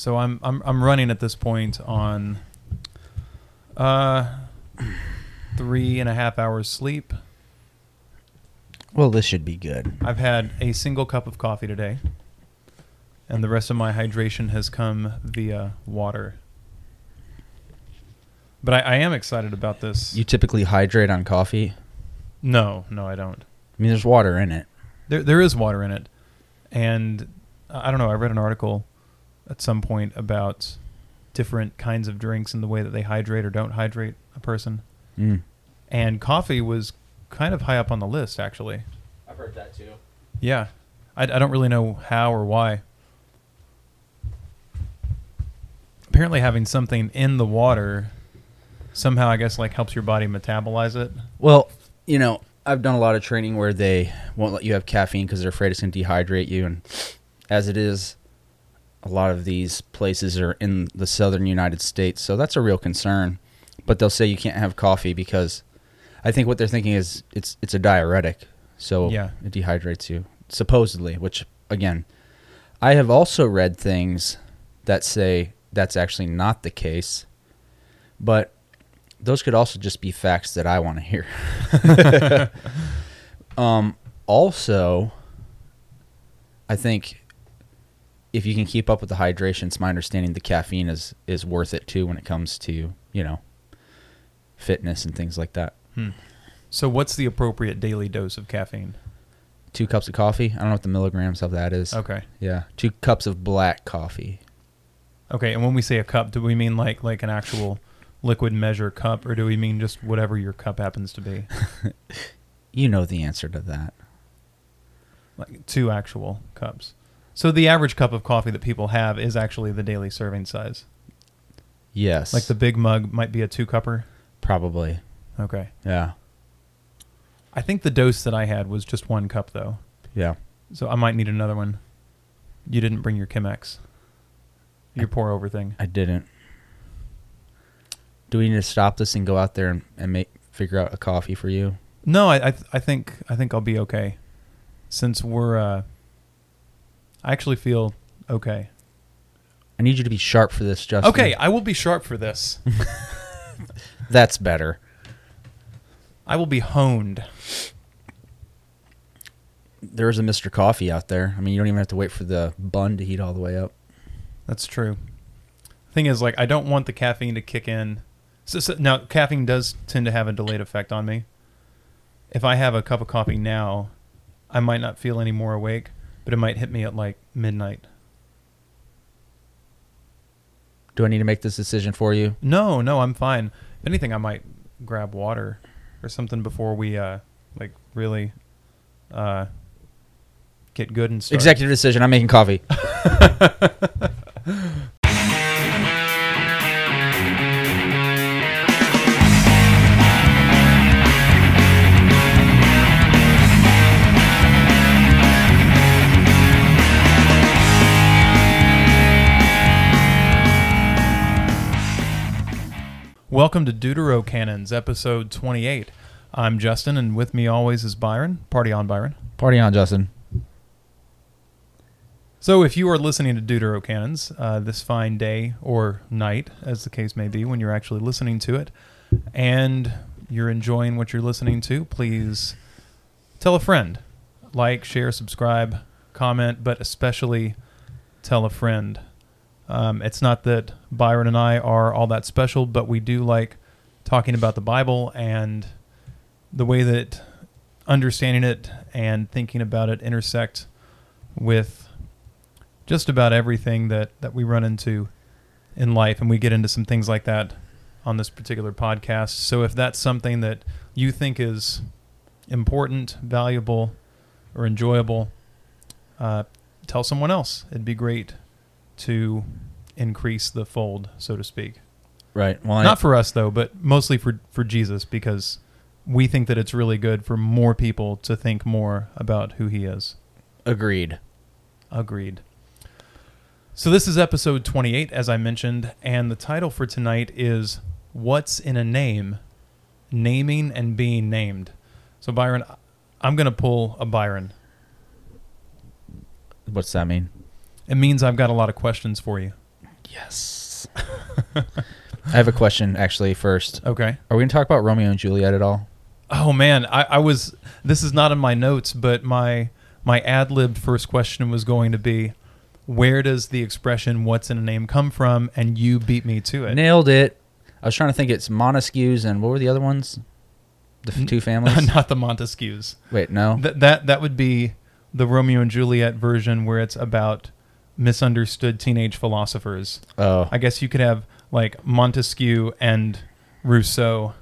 So I'm I'm I'm running at this point on uh three and a half hours sleep. Well, this should be good. I've had a single cup of coffee today, and the rest of my hydration has come via water. But I, I am excited about this. You typically hydrate on coffee. no, no, I don't. I mean, there's water in it. There, there is water in it, and I don't know. I read an article at some point about different kinds of drinks and the way that they hydrate or don't hydrate a person. Mm. And coffee was kind of high up on the list, actually. I've heard that too. Yeah, I, I don't really know how or why. Apparently, having something in the water somehow, I guess, like helps your body metabolize it. Well, you know, I've done a lot of training where they won't let you have caffeine because they're afraid it's going to dehydrate you. And as it is, a lot of these places are in the southern United States, so that's a real concern. But they'll say you can't have coffee because I think what they're thinking is it's it's a diuretic, so Yeah. it dehydrates you supposedly. Which again, I have also read things that say that's actually not the case, but those could also just be facts that I want to hear. um, also, I think if you can keep up with the hydration, it's my understanding the caffeine is is worth it too when it comes to you know fitness and things like that. Hmm. So, what's the appropriate daily dose of caffeine? Two cups of coffee. I don't know what the milligrams of that is. Okay. Yeah, two cups of black coffee. Okay, and when we say a cup, do we mean like like an actual liquid measure cup, or do we mean just whatever your cup happens to be, You know the answer to that. like two actual cups? So the average cup of coffee that people have is actually the daily serving size. Yes. Like the big mug might be a two cupper. probably. Okay. Yeah. I think the dose that I had was just one cup though, Yeah. so I might need another one. You didn't bring your Chemex, your pour over thing. I didn't. Do we need to stop this and go out there and, and make figure out a coffee for you? No, I I, th- I think I think I'll be okay, since we're. uh I actually feel okay. I need you to be sharp for this, Justin. Okay, I will be sharp for this. That's better. I will be honed. There is a Mr. Coffee out there. I mean, you don't even have to wait for the bun to heat all the way up. That's true. Thing is, like, I don't want the caffeine to kick in. So, so now, caffeine does tend to have a delayed effect on me. If I have a cup of coffee now, I might not feel any more awake, but it might hit me at like midnight. Do I need to make this decision for you? No, no, I'm fine. If anything, I might grab water or something before we, uh, like, really, uh, get good and start. Executive decision. I'm making coffee. Welcome to Deutero Cannons, episode 28. I'm Justin, and with me always is Byron. Party on, Byron. Party on, Justin. So, if you are listening to Deutero Cannons uh, this fine day or night, as the case may be, when you're actually listening to it, and you're enjoying what you're listening to, please tell a friend. Like, share, subscribe, comment, but especially tell a friend. Um, it's not that Byron and I are all that special, but we do like talking about the Bible and the way that understanding it and thinking about it intersect with just about everything that, that we run into in life. And we get into some things like that on this particular podcast. So if that's something that you think is important, valuable, or enjoyable, uh, tell someone else. It'd be great to increase the fold, so to speak. Right. Well, I, Not for us though, but mostly for for Jesus because we think that it's really good for more people to think more about who he is. agreed. Agreed. So this is episode 28 as I mentioned and the title for tonight is What's in a Name? Naming and being named. So Byron, I'm going to pull a Byron. What's that mean? It means I've got a lot of questions for you. Yes. I have a question actually. First, Okay. are we gonna talk about Romeo and Juliet at all? Oh man, I, I was. This is not in my notes, but my my ad lib first question was going to be, where does the expression "what's in a name" come from? And you beat me to it. Nailed it. I was trying to think. It's Montesquieu's and what were the other ones? The f- two families. not the Montesquieu's. Wait, no. That that that would be the Romeo and Juliet version, where it's about misunderstood teenage philosophers. oh, I guess you could have like Montesquieu and Rousseau,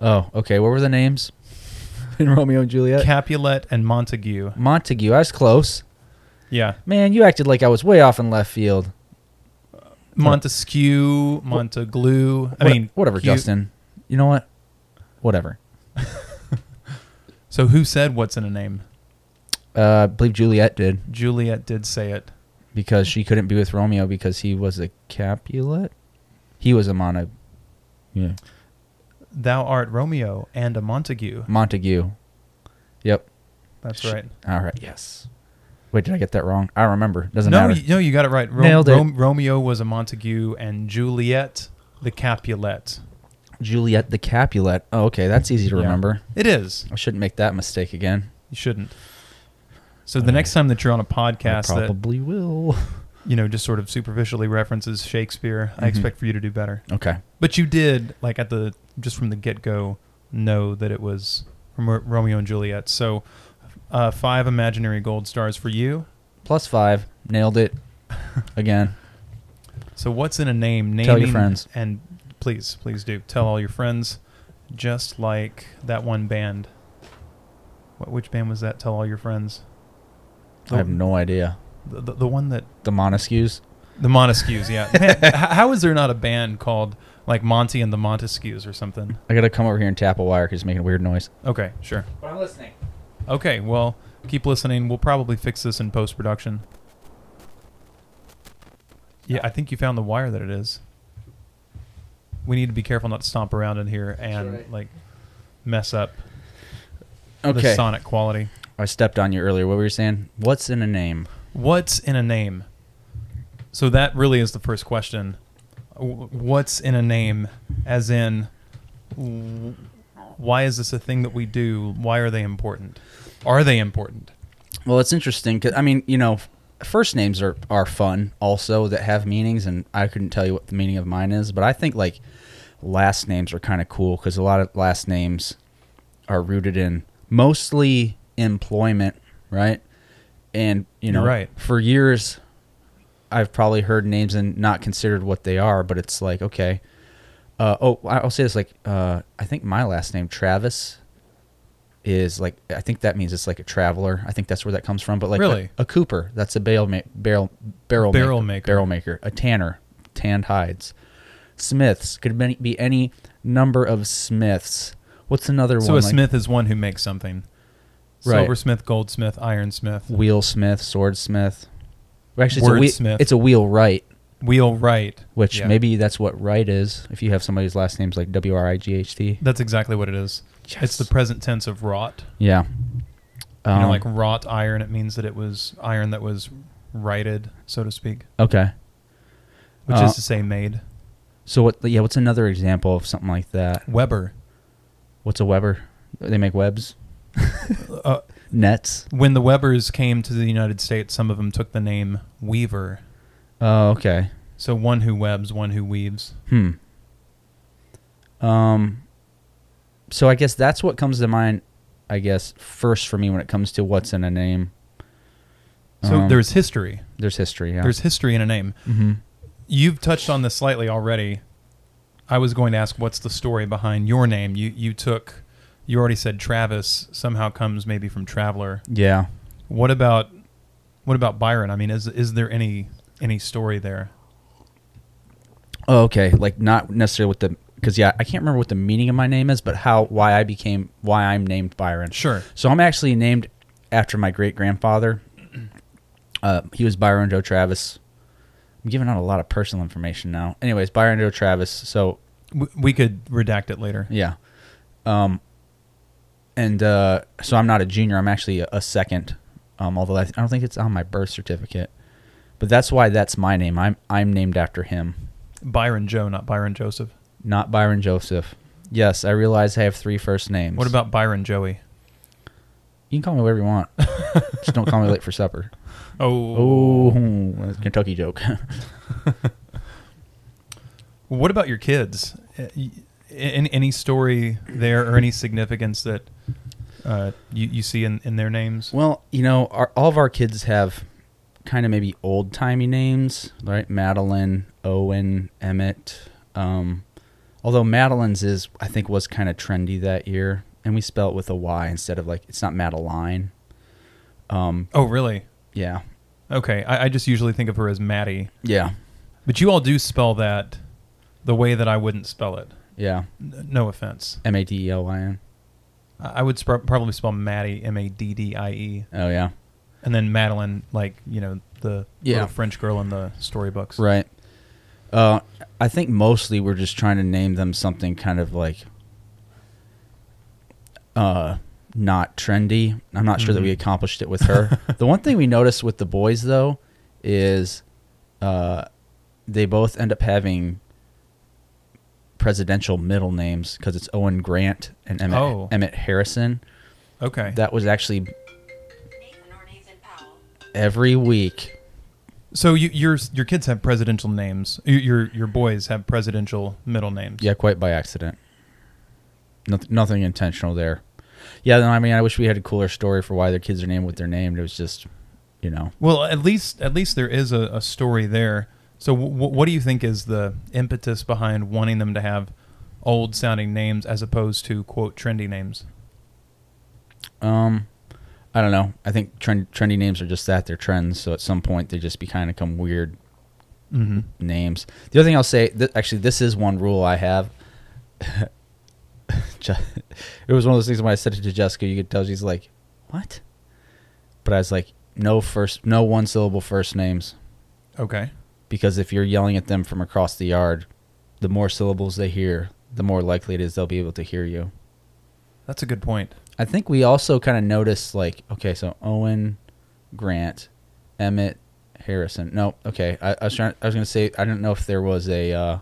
oh, okay. What were the names in Romeo and Juliet? Capulet and Montague. Montague. I was close. Yeah, Man, you acted like I was way off in left field. Montesquieu, Montaglue. I What- mean, whatever, Q- Justin. You know what? Whatever. So who said what's in a name? Uh, I believe Juliet did Juliet did say it. Because she couldn't be with Romeo because he was a Capulet. He was a Montague. Yeah. Thou art Romeo and a Montague. Montague. Yep. That's Sh- right. All right. Yes. Wait, did I get that wrong? I remember. Doesn't No, matter. you, no, you got it right. Ro- Nailed it. Ro- Romeo was a Montague and Juliet the Capulet. Juliet the Capulet. Oh, okay. That's easy to Yeah. remember. It is. I shouldn't make that mistake again. You shouldn't. So the next time that you're on a podcast I that probably will. you know just sort of superficially references Shakespeare, I Mhm. expect for you to do better. Okay. But you did like at the just from the get go know that it was from Ro- Romeo and Juliet. So uh, five imaginary gold stars for you. Plus five. Nailed it. Again. So what's in a name? Naming Tell your friends. and please, please do tell all your friends. Just like that one band. What, which band was that? Tell all your friends. I have no idea. The, the, the one that The Montesquieu's. the Montesquieu's. Yeah. Man, how is there not a band called like Monty and the Montesquieu's or something? I gotta come over here and tap a wire because it's making a weird noise. Okay, sure. But I'm listening. Okay, well, keep listening. We'll probably fix this in post production. Yeah, I think you found the wire that it is. We need to be careful not to stomp around in here and right. like mess up the Okay. sonic quality. I stepped on you earlier. What were you saying? What's in a name? What's in a name? So that really is the first question. W- What's in a name? As in, w- why is this a thing that we do? Why are they important? Are they important? Well, it's interesting because I mean, you know, f- first names are are fun also that have meanings, and I couldn't tell you what the meaning of mine is, but I think like last names are kind of cool because a lot of last names are rooted in mostly employment, right? And you know, You're right. for years, I've probably heard names and not considered what they are, but it's like okay. Uh, oh, I'll say this like uh, I think my last name Travis is like I think that means it's like a traveler. I think that's where that comes from. But like Really? a, a cooper, that's a barrel ma- barrel barrel Barrel maker, maker. barrel maker. A tanner, tanned hides. Smiths could be any number of Smiths. What's another So one? So a like smith is one who makes something. Right. Silversmith, goldsmith, ironsmith. wheel smith, sword smith. Actually, it's a, wheel, Wordsmith. it's a wheelwright, Wheelwright. which Yeah. maybe that's what right is. If you have somebody's last name's like W R I G H T. That's exactly what it is. It's the present tense of wrought. Yeah. you know, Um, like wrought iron. It means that it was iron that was righted, so to speak, okay. which Uh, is to say made. So what? Yeah. What's another example of something like that? Weber. What's a Weber? They make webs, Uh, nets. when the Webers came to the United States, some of them took the name weaver. Oh, okay. So one who webs, one who weaves. Hmm. Um. So I guess that's what comes to mind. I guess first for me when it comes to what's in a name. So Um, there's history. there's history. Yeah. There's history in a name. hmm You've touched on this slightly already. I was going to ask what's the story behind your name. You you took you already said Travis somehow comes maybe from traveler. Yeah. What about what about Byron? I mean, is is there any any story there? Oh, okay. Like not necessarily with the because yeah, I can't remember what the meaning of my name is, but how why I became why I'm named Byron. Sure. So I'm actually named after my great grandfather. Uh, he was Byron Joe Travis. I'm giving out a lot of personal information now. Anyways, Byron Joe Travis. So We, we could redact it later. yeah, um, and uh, so I'm not a junior. I'm actually a, a second. Um, although I, I don't think it's on my birth certificate. But that's why that's my name. I'm I'm named after him, Byron Joe, not Byron Joseph. not Byron Joseph. Yes, I realize I have three first names. What about Byron Joey? You can call me whatever you want. Just don't call me late for supper. Oh. Oh, that's a Kentucky joke. What about your kids? Uh, Any, any story there or any significance that uh, you, you see in, in their names? well, you know, our, all of our kids have kind of maybe old timey names, right? Madelyn, Owen, Emmett. Um, although Madelyn's is, I think, was kind of trendy that year, and we spell it with a Y instead of like it's not Madeline. Um, Oh, really? Yeah, Okay. I, I just usually think of her as Maddie. yeah, But you all do spell that the way that I wouldn't spell it. yeah. N- No offense. M A D E L Y N. I I would sp- probably spell Maddie M A D D I E, Oh yeah, and then Madeline, like you know the Yeah. little French girl in the storybooks. right. Uh, I think mostly we're just trying to name them something kind of like uh not trendy. I'm not sure that we Mhm. accomplished it with her. the one thing we noticed with the boys though is uh they both end up having presidential middle names because it's Owen Grant and Emmett, Oh. Emmett Harrison. Okay. That was actually Nathan or Nathan Powell. every week. so you, your your kids have presidential names. Your your, your boys have presidential middle names. Yeah, quite by accident. Nothing, nothing intentional there. Yeah, no, I mean, I wish we had a cooler story for why their kids are named what they're named. It was just, you know, Well, at least at least there is a, a story there. So, w- what do you think is the impetus behind wanting them to have old sounding names as opposed to quote trendy names? um, I don't know. I think trend, trendy names are just that they're trends. So at some point they just be kind of come weird Mm-hmm. names. The other thing I'll say, th- actually, this is one rule I have. It was one of those things when I said it to Jessica, you could tell she's like, "What?" But I was like, "No first, no one syllable first names." Okay. because if you're yelling at them from across the yard, the more syllables they hear, the more likely it is they'll be able to hear you. That's a good point. I think we also kind of noticed like, okay, so Owen, Grant, Emmett, Harrison. No, okay, I, I was trying. I was gonna say I don't know if there was a, uh,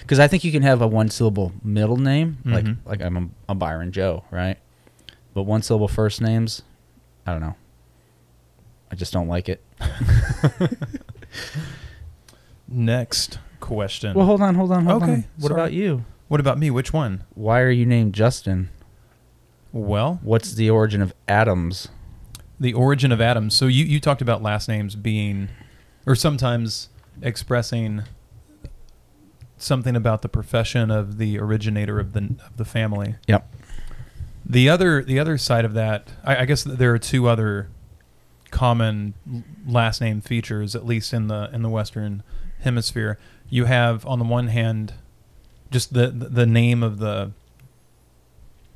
because I think you can have a one syllable middle name, like Mhm. like I'm a, a Byron Joe, right? But one syllable first names, I don't know. I just don't like it. Next question. Well, hold on, hold on, hold Okay, on. What sorry. about you? what about me? Which one? Why are you named Justin? Well, What's the origin of Adams? the origin of Adams. So you, you talked about last names being, or sometimes expressing something about the profession of the originator of the of the family. Yep. The other the other side of that, I, I guess there are two other common last name features, at least in the in the Western Hemisphere. You have on the one hand, just the the name of the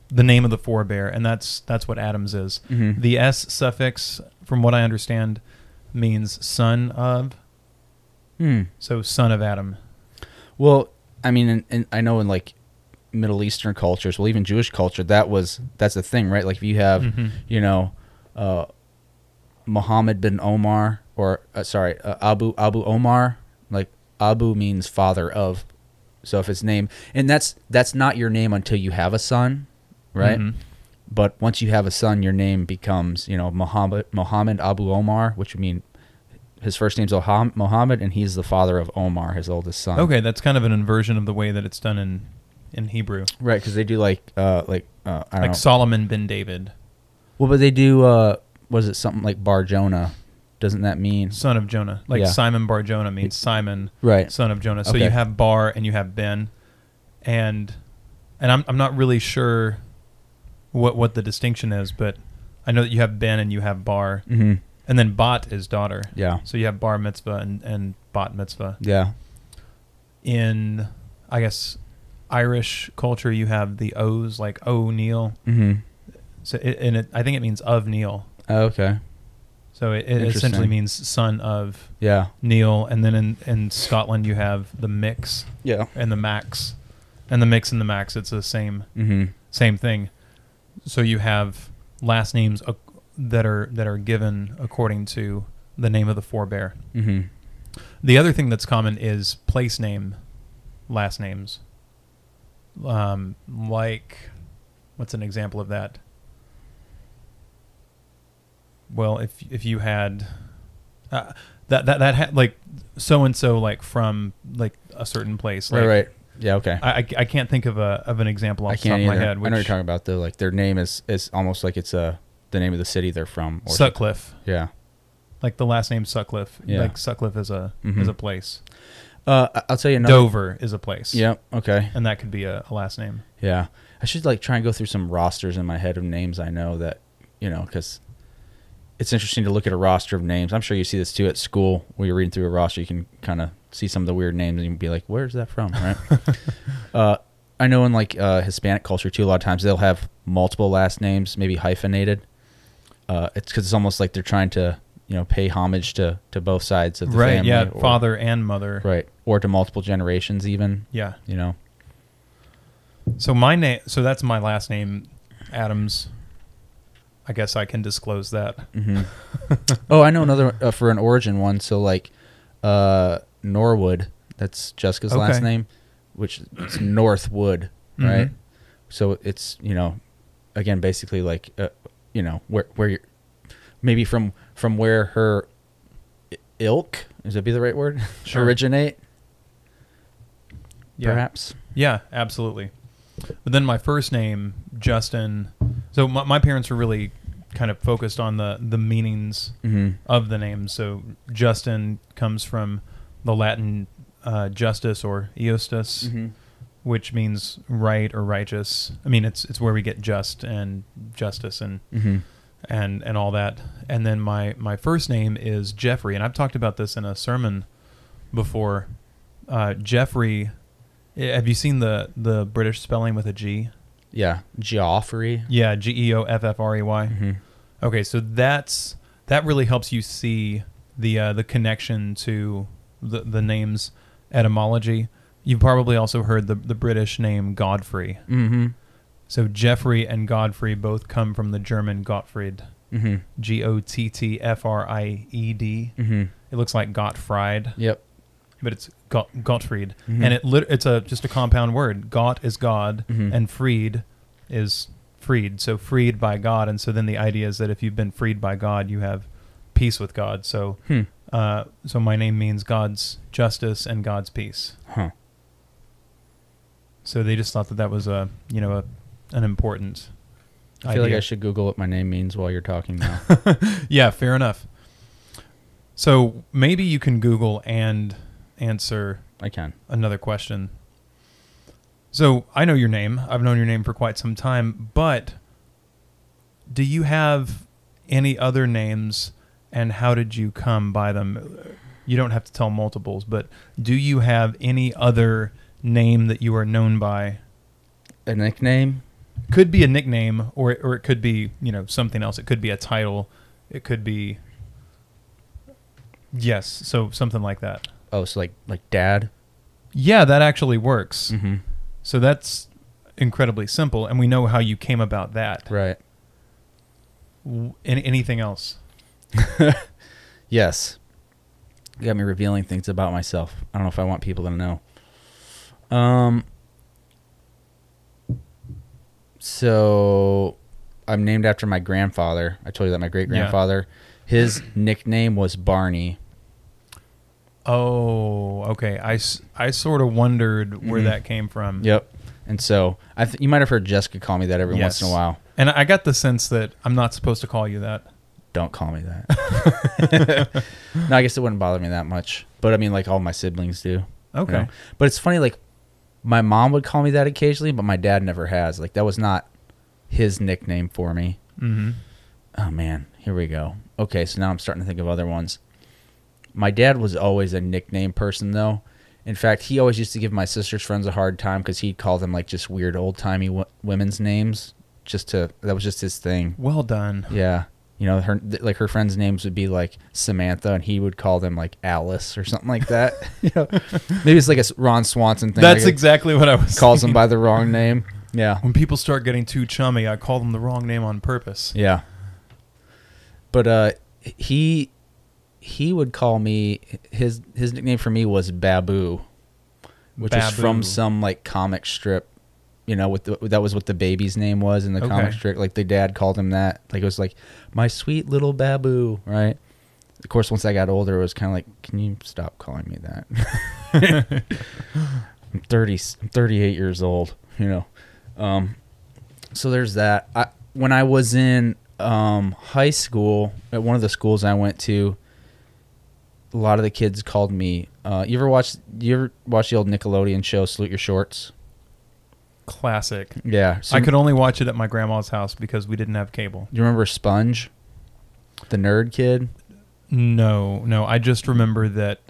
the name of the forebear, and that's that's what Adams is. Mhm. The S suffix, from what I understand, means son of. Hmm. So son of Adam. Well, I mean, and, and I know in like Middle Eastern cultures, well, even Jewish culture, that was that's the thing, right? Like if you have, Mhm. you know, uh, Muhammad bin Omar, or uh, sorry, uh, Abu Abu Omar, like Abu means father of. So if it's name, and that's that's not your name until you have a son, right? Mhm. But once you have a son, your name becomes, you know, Muhammad Muhammad Abu Omar, which would mean his first name's Oham- Muhammad, and he's the father of Omar, his oldest son. Okay, that's kind of an inversion of the way that it's done in in Hebrew. right? Because they do like, uh, like uh, I don't Like know. Solomon bin David, well, but they do. Uh, was it something like Bar Jonah? Doesn't that mean son of Jonah. Like Yeah. Simon Bar Jonah means Simon, right? son of Jonah. So Okay. you have Bar and you have Ben, and and I'm I'm not really sure what what the distinction is, but I know that you have Ben and you have Bar, Mm-hmm. And then Bat is daughter. Yeah, So you have Bar Mitzvah and and Bat Mitzvah. yeah, In I guess Irish culture, you have the O's like O'Neill. mm-hmm. So it, and it, I think it means of Neil. okay, So it, it essentially means son of yeah, Neil. And then in, in Scotland, you have the mix yeah, and the max, and the mix and the max. It's the same mm-hmm. same thing. So you have last names ac- that are that are given according to the name of the forebear. Mm-hmm. The other thing that's common is place name, last names. Um, like, what's an example of that? Well, if if you had uh, that that that had like so and so like from like a certain place, like, right, right. Yeah, okay. I, I I can't think of a of an example off I the top of my either. head. I know you're talking about though. Like their name is is almost like it's a the name of the city they're from. Or Sutcliffe, Yeah. like the last name Sutcliffe. Yeah. Like Sutcliffe is a Mhm. is a place. Uh, I'll tell you another. Dover is a place. Yep. Okay. and that could be a, a last name. Yeah. I should like try and go through some rosters in my head of names I know that you know because it's interesting to look at a roster of names. I'm sure you see this too at school when you're reading through a roster. You can kind of see some of the weird names and you can be like, "Where's that from?" Right. uh, I know in like uh, Hispanic culture too. A lot of times they'll have multiple last names, maybe hyphenated. Uh, it's because it's almost like they're trying to you know pay homage to to both sides of the right. family. Yeah. or- Father and mother. Right. Or to multiple generations even. Yeah. You know. So my name. So that's my last name, Adams. I guess I can disclose that. hmm oh, I know another uh, for an origin one. So like, uh, Norwood. That's Jessica's last name, which is Northwood, right? Mhm. So it's you know, again, basically like, uh, you know, where where you're maybe from from where her ilk is that be the right word? Sure. Originate, Yeah. perhaps. Yeah. Absolutely. But then my first name, Justin. So my, my parents were really kind of focused on the the meanings Mm-hmm. of the name. So Justin comes from the Latin uh, justus or eustus. Mm-hmm. Which means right or righteous. I mean, it's it's where we get just and justice and Mm-hmm. and and all that. And then my my first name is Jeffrey, and I've talked about this in a sermon before. Uh, Jeffrey, eh, have you seen the the British spelling with a G? Yeah, Geoffrey. Yeah, G E O F F R E Y. Mm-hmm. Okay, so that's that really helps you see the uh, the connection to the the names etymology. You've probably also heard the the British name Godfrey. Mm-hmm. So Jeffrey and Godfrey both come from the German Gottfried, Mm-hmm. G O T T F R I E D. Mm-hmm. It looks like Gottfried, Yep. but it's Got, Gottfried, Mhm. and it lit- it's a just a compound word. Gott is God, and Fried is freed. So freed by God, and so then the idea is that if you've been freed by God, you have peace with God. So, Hmm. uh, so my name means God's justice and God's peace. Huh. So they just thought that that was a you know a an important. I feel like. I should Google what my name means while you're talking now. yeah, fair enough. So maybe you can Google and answer I can. another question. So I know your name. I've known your name for quite some time, but do you have any other names and how did you come by them? You don't have to tell multiples, but do you have any other name that you are known by? A nickname? Could be a nickname or or it could be, you know, something else. It could be a title. It could be Yes, so something like that. Oh, so like like dad. Yeah, that actually works. Mm-hmm. So that's incredibly simple, and we know how you came about that. Right. W- Any, anything else? Yes. You got me revealing things about myself. I don't know if I want people to know. Um. So, I'm named after my grandfather. I told you that my great grandfather. His nickname was Barney. Oh, okay. I, s- I sort of wondered where Mhm. that came from. Yep. And so I th- you might have heard Jessica call me that every once in a Yes. while. And I got the sense that I'm not supposed to call you that. Don't call me that. no, I guess it wouldn't bother me that much. But I mean, like all my siblings do. you Okay. know? But it's funny, like my mom would call me that occasionally, but my dad never has. Like that was not his nickname for me. Mm-hmm. Oh man, here we go. Okay, so now I'm starting to think of other ones. My dad was always a nickname person, though. In fact, he always used to give my sister's friends a hard time because he'd call them like just weird old timey w- women's names. Just to that was just his thing. Well done. Yeah, you know, her like her friends' names would be like Samantha, and he would call them like Alice or something like that. you know, maybe it's like a Ron Swanson thing. That's like, exactly what I was. calls them by the wrong name. Yeah, When people start getting too chummy, I call them the wrong name on purpose. Yeah. But uh he he would call me his his nickname for me was Babu, which is from some like comic strip. You know, with the, that was what the baby's name was in the comic strip. Like the dad called him that. Like it was like my sweet little Babu, right? Of course, once I got older, it was kind of like, can you stop calling me that? I'm 30, I'm 38 years old, you know. Um, so there's that. I, when I was in um, high school, at one of the schools I went to, a lot of the kids called me. Uh, you ever watch? You ever watch the old Nickelodeon show "Salute Your Shorts"? Classic. Yeah, so I could only watch it at my grandma's house because we didn't have cable. You remember Sponge, the nerd kid? No, no. I just remember that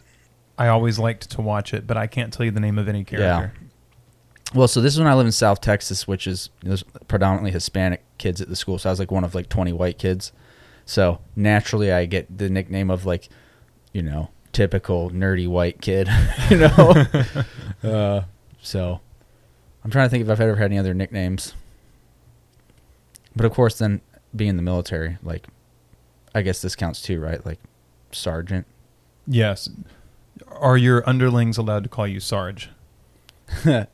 I always liked to watch it, but I can't tell you the name of any character. Well, so this is when I live in South Texas, which is predominantly Hispanic kids at the school. So I was like one of like 20 white kids. So naturally, I get the nickname of like, you know, typical nerdy white kid. you know. uh, so I'm trying to think if I've ever had any other nicknames. But of course, then being in the military, like, I guess this counts too, right? Like, sergeant. Yes. Are your underlings allowed to call you Sarge?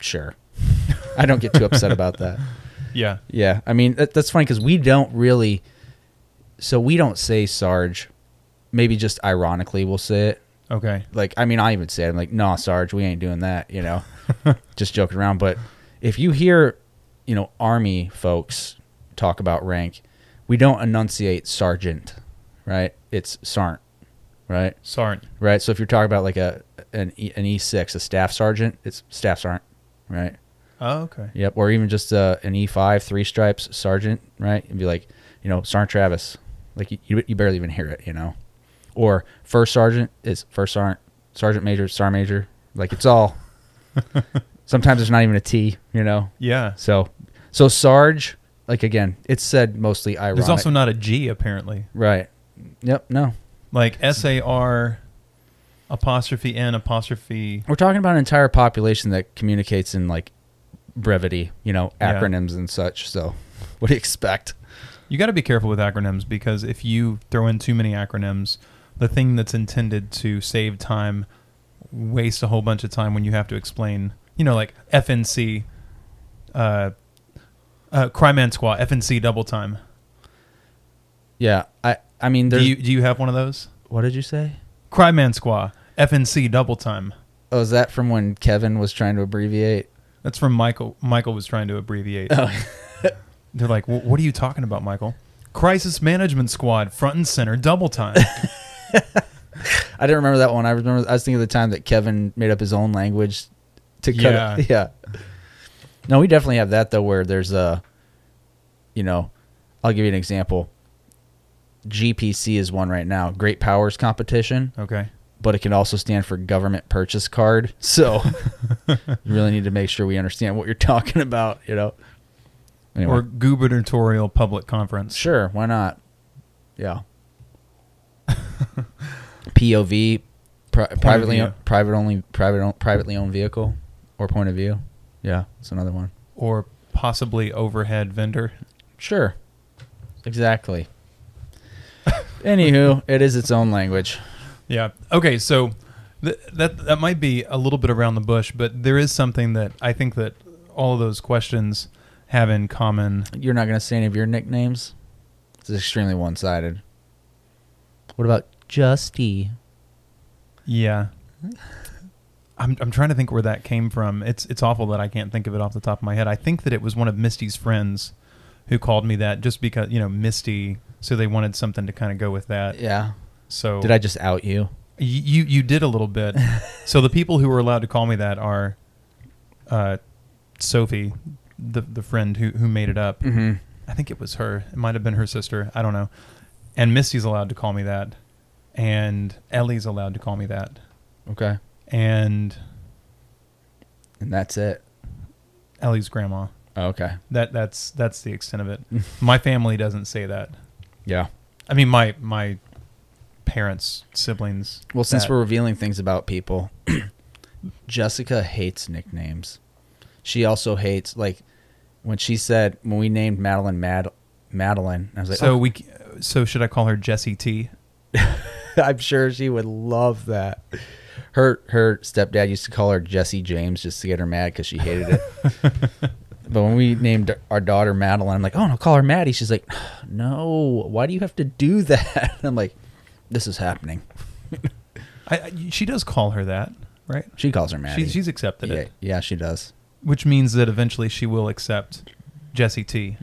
Sure. I don't get too upset about that. Yeah. Yeah, I mean that, that's funny because we don't really. So we don't say Sarge. Maybe just ironically we'll say it. Okay. Like I mean I even say it. I'm like, nah, Sarge, we ain't doing that. You know, just joking around. But if you hear, you know, army folks talk about rank, we don't enunciate sergeant, right? It's sergeant, right? Sarge. Right. So if you're talking about like a an E an E6, a staff sergeant, it's staff sergeant, right? Oh, okay. Yep, or even just uh, an E5 three stripes sergeant, right? And be like, you know, Sergeant Travis, like you, you, you barely even hear it, you know. Or first sergeant is first sergeant, sergeant major, star major, like it's all. sometimes there's not even a T, you know. Yeah. So, so Sarge, like again, it's said mostly ironic. There's also not a G apparently. right. Yep. No, Like S A R apostrophe N apostrophe. we're talking about an entire population that communicates in like brevity, you know, Yeah. acronyms and such. So, what do you expect? You got to be careful with acronyms because if you throw in too many acronyms, the thing that's intended to save time waste a whole bunch of time when you have to explain, you know, like FNC, uh, uh, Crime and Squad, FNC double time. Yeah, I I mean, Do you do you have one of those? what did you say? Crime and Squad, FNC double time. Oh, is that from when Kevin was trying to abbreviate? That's from Michael. Michael was trying to abbreviate. Oh, They're like, "What are you talking about, Michael?" Crisis Management Squad, front and center, double time. I didn't remember that one. I remember I was thinking of the time that Kevin made up his own language to cut Yeah. it. Yeah. No, we definitely have that though where there's a you know, I'll give you an example. GPC is one right now, Great Powers Competition, okay. but it can also stand for Government Purchase Card. So you really need to make sure we understand what you're talking about, you know. Anyway. Or gubernatorial public conference. Sure, why not? Yeah. POV, pri- privately view. o- private only private own, privately owned vehicle or point of view. Yeah, it's another one. Or possibly overhead vendor. Sure. Exactly. Anywho, it is its own language. Yeah. Okay. So th- that that might be a little bit around the bush, but there is something that I think that all of those questions have in common. You're not going to say any of your nicknames? It's extremely one sided. What about Justy? Yeah. I'm I'm trying to think where that came from. It's it's awful that I can't think of it off the top of my head. I think that it was one of Misty's friends who called me that just because, you know, Misty, so they wanted something to kind of go with that. Yeah. So Did I just out you? You you did a little bit. so the people who were allowed to call me that are uh, Sophie, the the friend who who made it up. Mm-hmm. I think it was her. It might have been her sister. I don't know. And Misty's allowed to call me that, and Ellie's allowed to call me that, Okay. and And that's it. Ellie's grandma. Oh, okay. That that's that's the extent of it. my family doesn't say that. Yeah. I mean, my my parents, siblings. Well, since that- we're revealing things about people, Jessica hates nicknames. She also hates like when she said when we named Madelyn Mad Madeline. I was like, so oh, we, c- so should I call her Jessie T? I'm sure she would love that. Her her stepdad used to call her Jesse James just to get her mad because she hated it. but when we named our daughter Madelyn, I'm like, oh no, call her Maddie. She's like, no, why do you have to do that? I'm like, this is happening. I, I, she does call her that, right? She calls her Maddie. She, she's accepted yeah, it, yeah, she does. which means that eventually she will accept Jessie T.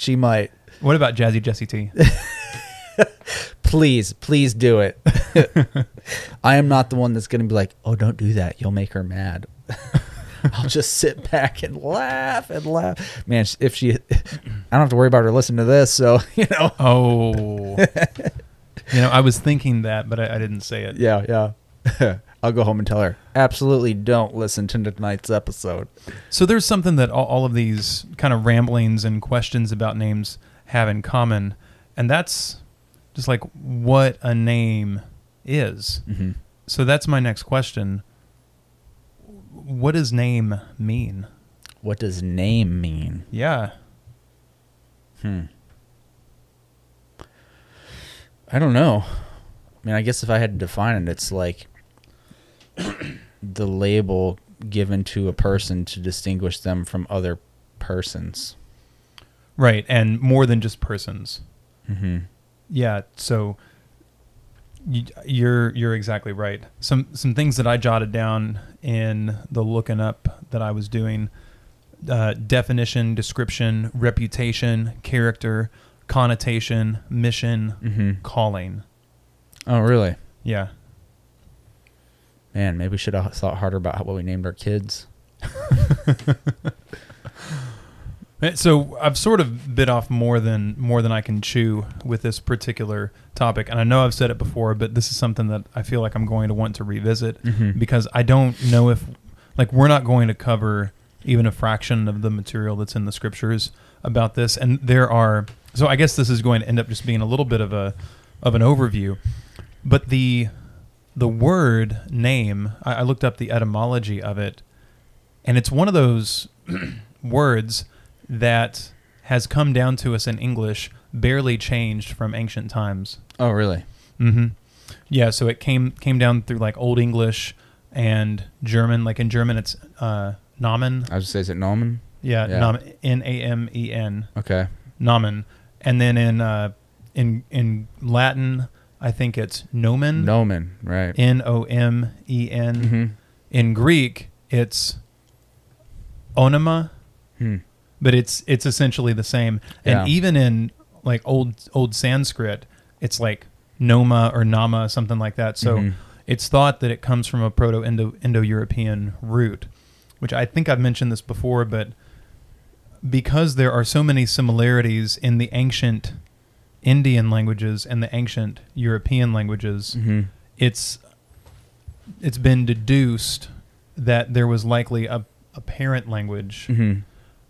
She might. What about Jazzy Jessie T? Please, please do it. I am not the one that's going to be like, oh, don't do that. You'll make her mad. I'll just sit back and laugh and laugh. Man, if she, I don't have to worry about her listening to this. So, you know. Oh, you know, I was thinking that, but I, I didn't say it. Yeah, yeah. I'll go home and tell her, absolutely don't listen to tonight's episode. So there's something that all, all of these kind of ramblings and questions about names have in common, and that's just like what a name is. Mm-hmm. So that's my next question. What does name mean? What does name mean? Yeah. Hmm. I don't know. I mean, I guess if I had to define it, it's like the label given to a person to distinguish them from other persons. Right, and more than just persons. Mm-hmm. Yeah, so you, you're you're exactly right. Some some things that I jotted down in the looking up that I was doing: uh, definition, description, reputation, character, connotation, mission, Mm-hmm. calling. Oh, really? Yeah, Man, maybe we should have thought harder about how, what we named our kids. Eh, So I've sort of bit off more than more than I can chew with this particular topic, and I know I've said it before, but this is something that I feel like I'm going to want to revisit Mhm. because I don't know if like we're not going to cover even a fraction of the material that's in the scriptures about this, and there are. So I guess this is going to end up just being a little bit of a of an overview, but the the word name I, I looked up the etymology of it, and it's one of those words that has come down to us in English, barely changed from ancient times. Oh, really? Mm-hmm. Yeah, so it came came down through like Old English and German. Like in German, it's uh, Namen. I was say, is it Nomen? Yeah, Yeah. Nam- N A M E N. Okay. Namen. And then in uh, in in Latin, I think it's nomen. Nomen, right. N O M E N. mm-hmm. In Greek, it's onoma. Hmm. But it's it's essentially the same. And Yeah. even in like old old Sanskrit, it's like noma or nama, something like that. So Mhm. it's thought that it comes from a Proto Indo Indo European root, which I think I've mentioned this before, but because there are so many similarities in the ancient Indian languages and the ancient European languages, Mm-hmm. it's it's been deduced that there was likely a, a parent language Mm-hmm.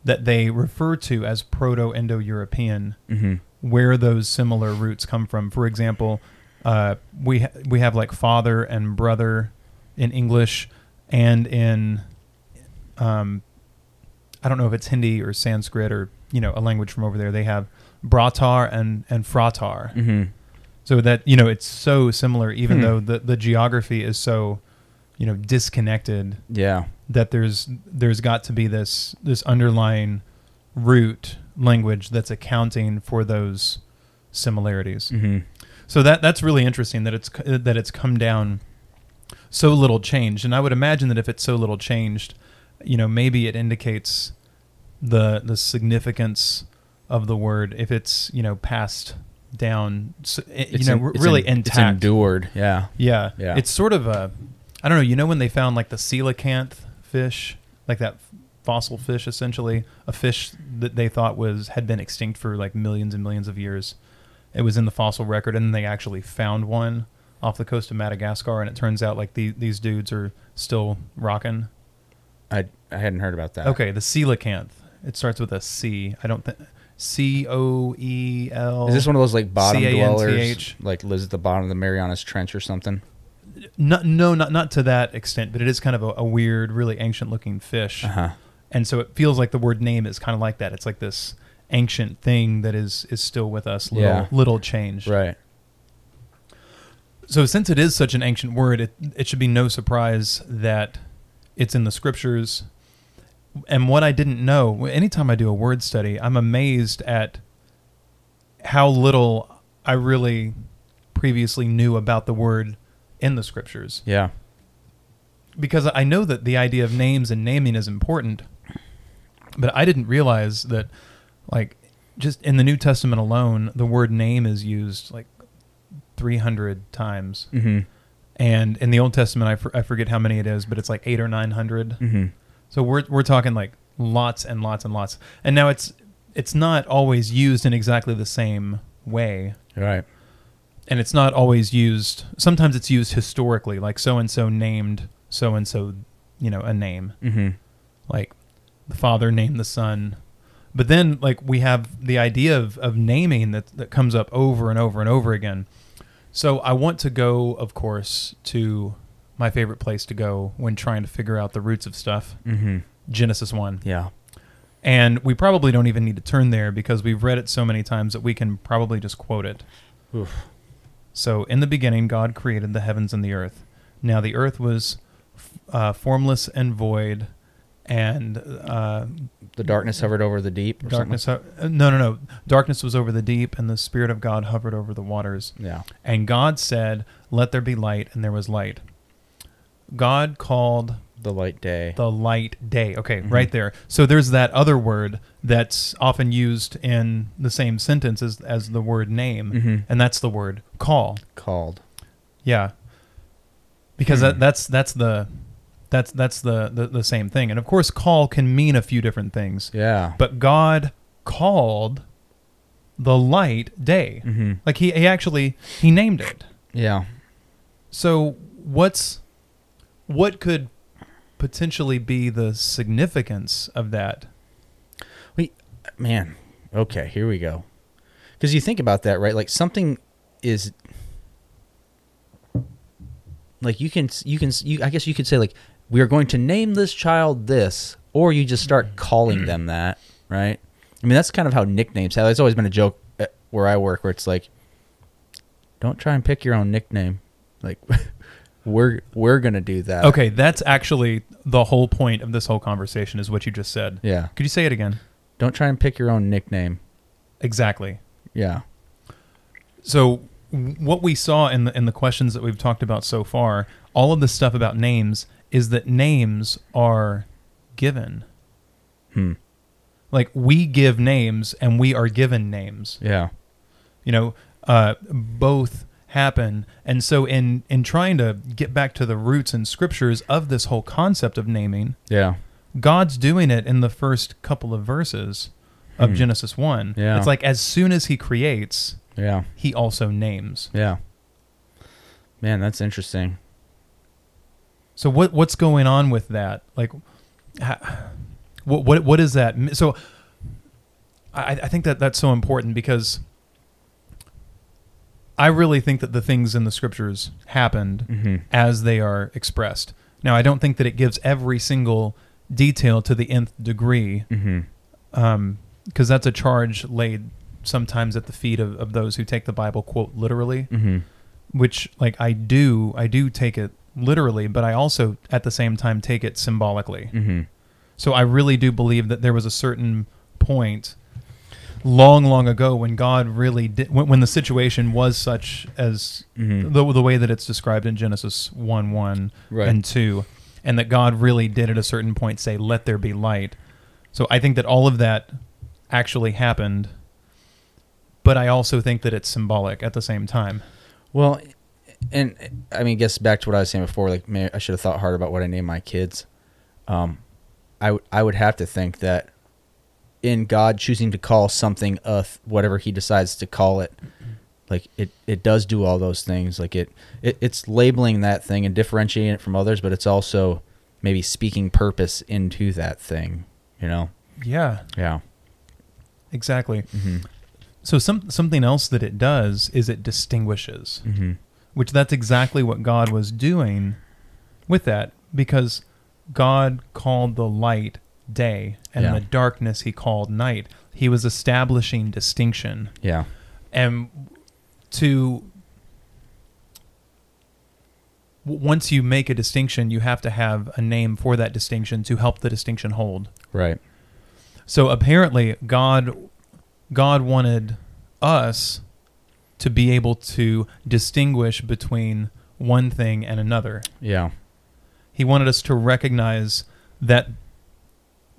That they refer to as Proto Indo European, Mm-hmm. where those similar roots come from. For example, uh, we ha- we have like father and brother in English, and in um, I don't know if it's Hindi or Sanskrit or you know a language from over there. They have bratar and and fratar. Mm-hmm. So that you know it's so similar, even Hmm. though the the geography is so you know disconnected Yeah. That there's there's got to be this this underlying root language that's accounting for those similarities. Mm-hmm. So that that's really interesting that it's that it's come down so little changed, and I would imagine that if it's so little changed, you know, maybe it indicates the the significance of the word if it's you know passed down, s- i- you know, r- really It's intact. endured. Yeah. Yeah. Yeah. It's sort of a, I don't know, you know, when they found like the coelacanth fish, like that fossil fish, essentially, a fish that they thought was, had been extinct for like millions and millions of years. It was in the fossil record, and then they actually found one off the coast of Madagascar, and it turns out like the, these dudes are still rocking. I I hadn't heard about that. Okay, the coelacanth. It starts with a C. I don't think. C O E L. Is this one of those like bottom dwellers, C-A-N-T-H. like lives at the bottom of the Marianas Trench or something? Not, no, not not to that extent, but it is kind of a, a weird, really ancient looking fish. Uh huh. And so it feels like the word name is kind of like that. It's like this ancient thing that is is still with us, little Yeah. little changed. Right. So since it is such an ancient word, it it should be no surprise that it's in the scriptures. And what I didn't know, anytime I do a word study, I'm amazed at how little I really previously knew about the word in the scriptures. Yeah. Because I know that the idea of names and naming is important, but I didn't realize that, like, just in the New Testament alone, the word name is used like 300 times. Mm-hmm. And in the Old Testament, I, for, I forget how many it is, but it's like eight or 900. Mm-hmm. So we're, we're talking like lots and lots and lots. And now it's, it's not always used in exactly the same way. Right. And it's not always used. Sometimes it's used historically, like so and so named so and so, you know, a name. Mm-hmm. Like the father named the son. But then, like, we have the idea of, of naming that, that comes up over and over and over again. So I want to go, of course, to my favorite place to go when trying to figure out the roots of stuff Mm-hmm. Genesis 1. Yeah. And we probably don't even need to turn there because we've read it so many times that we can probably just quote it. Oof. So, in the beginning, God created the heavens and the earth. Now, the earth was uh, formless and void, and uh, The darkness hovered over the deep. Darkness. ho- uh, no, no, no. Darkness was over the deep, and the Spirit of God hovered over the waters. Yeah. And God said, Let there be light, and there was light. God called The light day. the light day. Okay, Mhm. right there. So there's that other word that's often used in the same sentence as, as the word name, Mhm. and that's the word call. Called. Yeah. Because Hmm. that, that's that's the that's that's the, the the same thing. And of course call can mean a few different things. Yeah. But God called the light day. Mm-hmm. Like he, he actually he named it. Yeah. So what's what could potentially be the significance of that? We, man. Okay, here we go. Because you think about that, right? Like something is like you can you can you I guess you could say like we are going to name this child this, or you just start mm-hmm. calling them that, right? I mean that's kind of how nicknames have. It's always been a joke uh, where I work, where it's like, don't try and pick your own nickname. Like we're we're gonna do that. Okay, that's actually the whole point of this whole conversation is what you just said. Yeah. Could you say it again? Don't try and pick your own nickname. Exactly. Yeah. So what we saw in the in the questions that we've talked about so far, all of the stuff about names is that names are given. Hmm. Like we give names and we are given names. Yeah. You know, uh, both happen. And so in in trying to get back to the roots and scriptures of this whole concept of naming, Yeah. God's doing it in the first couple of verses of Hmm. Genesis 1. Yeah. It's like as soon as he creates, Yeah. he also names. Yeah. Man, that's interesting. So what what's going on with that? Like, ha, what what what is that? So, I I think that that's so important because I really think that the things in the scriptures happened Mm-hmm. as they are expressed. Now, I don't think that it gives every single detail to the nth degree, Mm-hmm. because that's a charge laid sometimes at the feet of, of those who take the Bible quote literally. Mm-hmm. which like I do I do take it literally, but I also at the same time take it symbolically. Mm-hmm. So I really do believe that there was a certain point long long ago when God really did when, when the situation was such as Mhm. the, the way that it's described in Genesis 1 1 Right. and 2 and that God really did at a certain point say let there be light. So I think that all of that actually happened but I also think that it's symbolic at the same time. Well, and I mean, I guess back to what I was saying before. Like, I should have thought hard about what I named my kids. Um, I w- I would have to think that in God choosing to call something uh th- whatever He decides to call it, like it it does do all those things. Like it, it it's labeling that thing and differentiating it from others, but it's also maybe speaking purpose into that thing. You know? Yeah, Yeah. exactly. Mm-hmm. So some something else that it does is it distinguishes, Mm-hmm. which that's exactly what God was doing with that because God called the light day and Yeah. the darkness he called night. He was establishing distinction. Yeah. And to once you make a distinction, you have to have a name for that distinction to help the distinction hold. Right. So apparently God God wanted us to be able to distinguish between one thing and another. Yeah. He wanted us to recognize that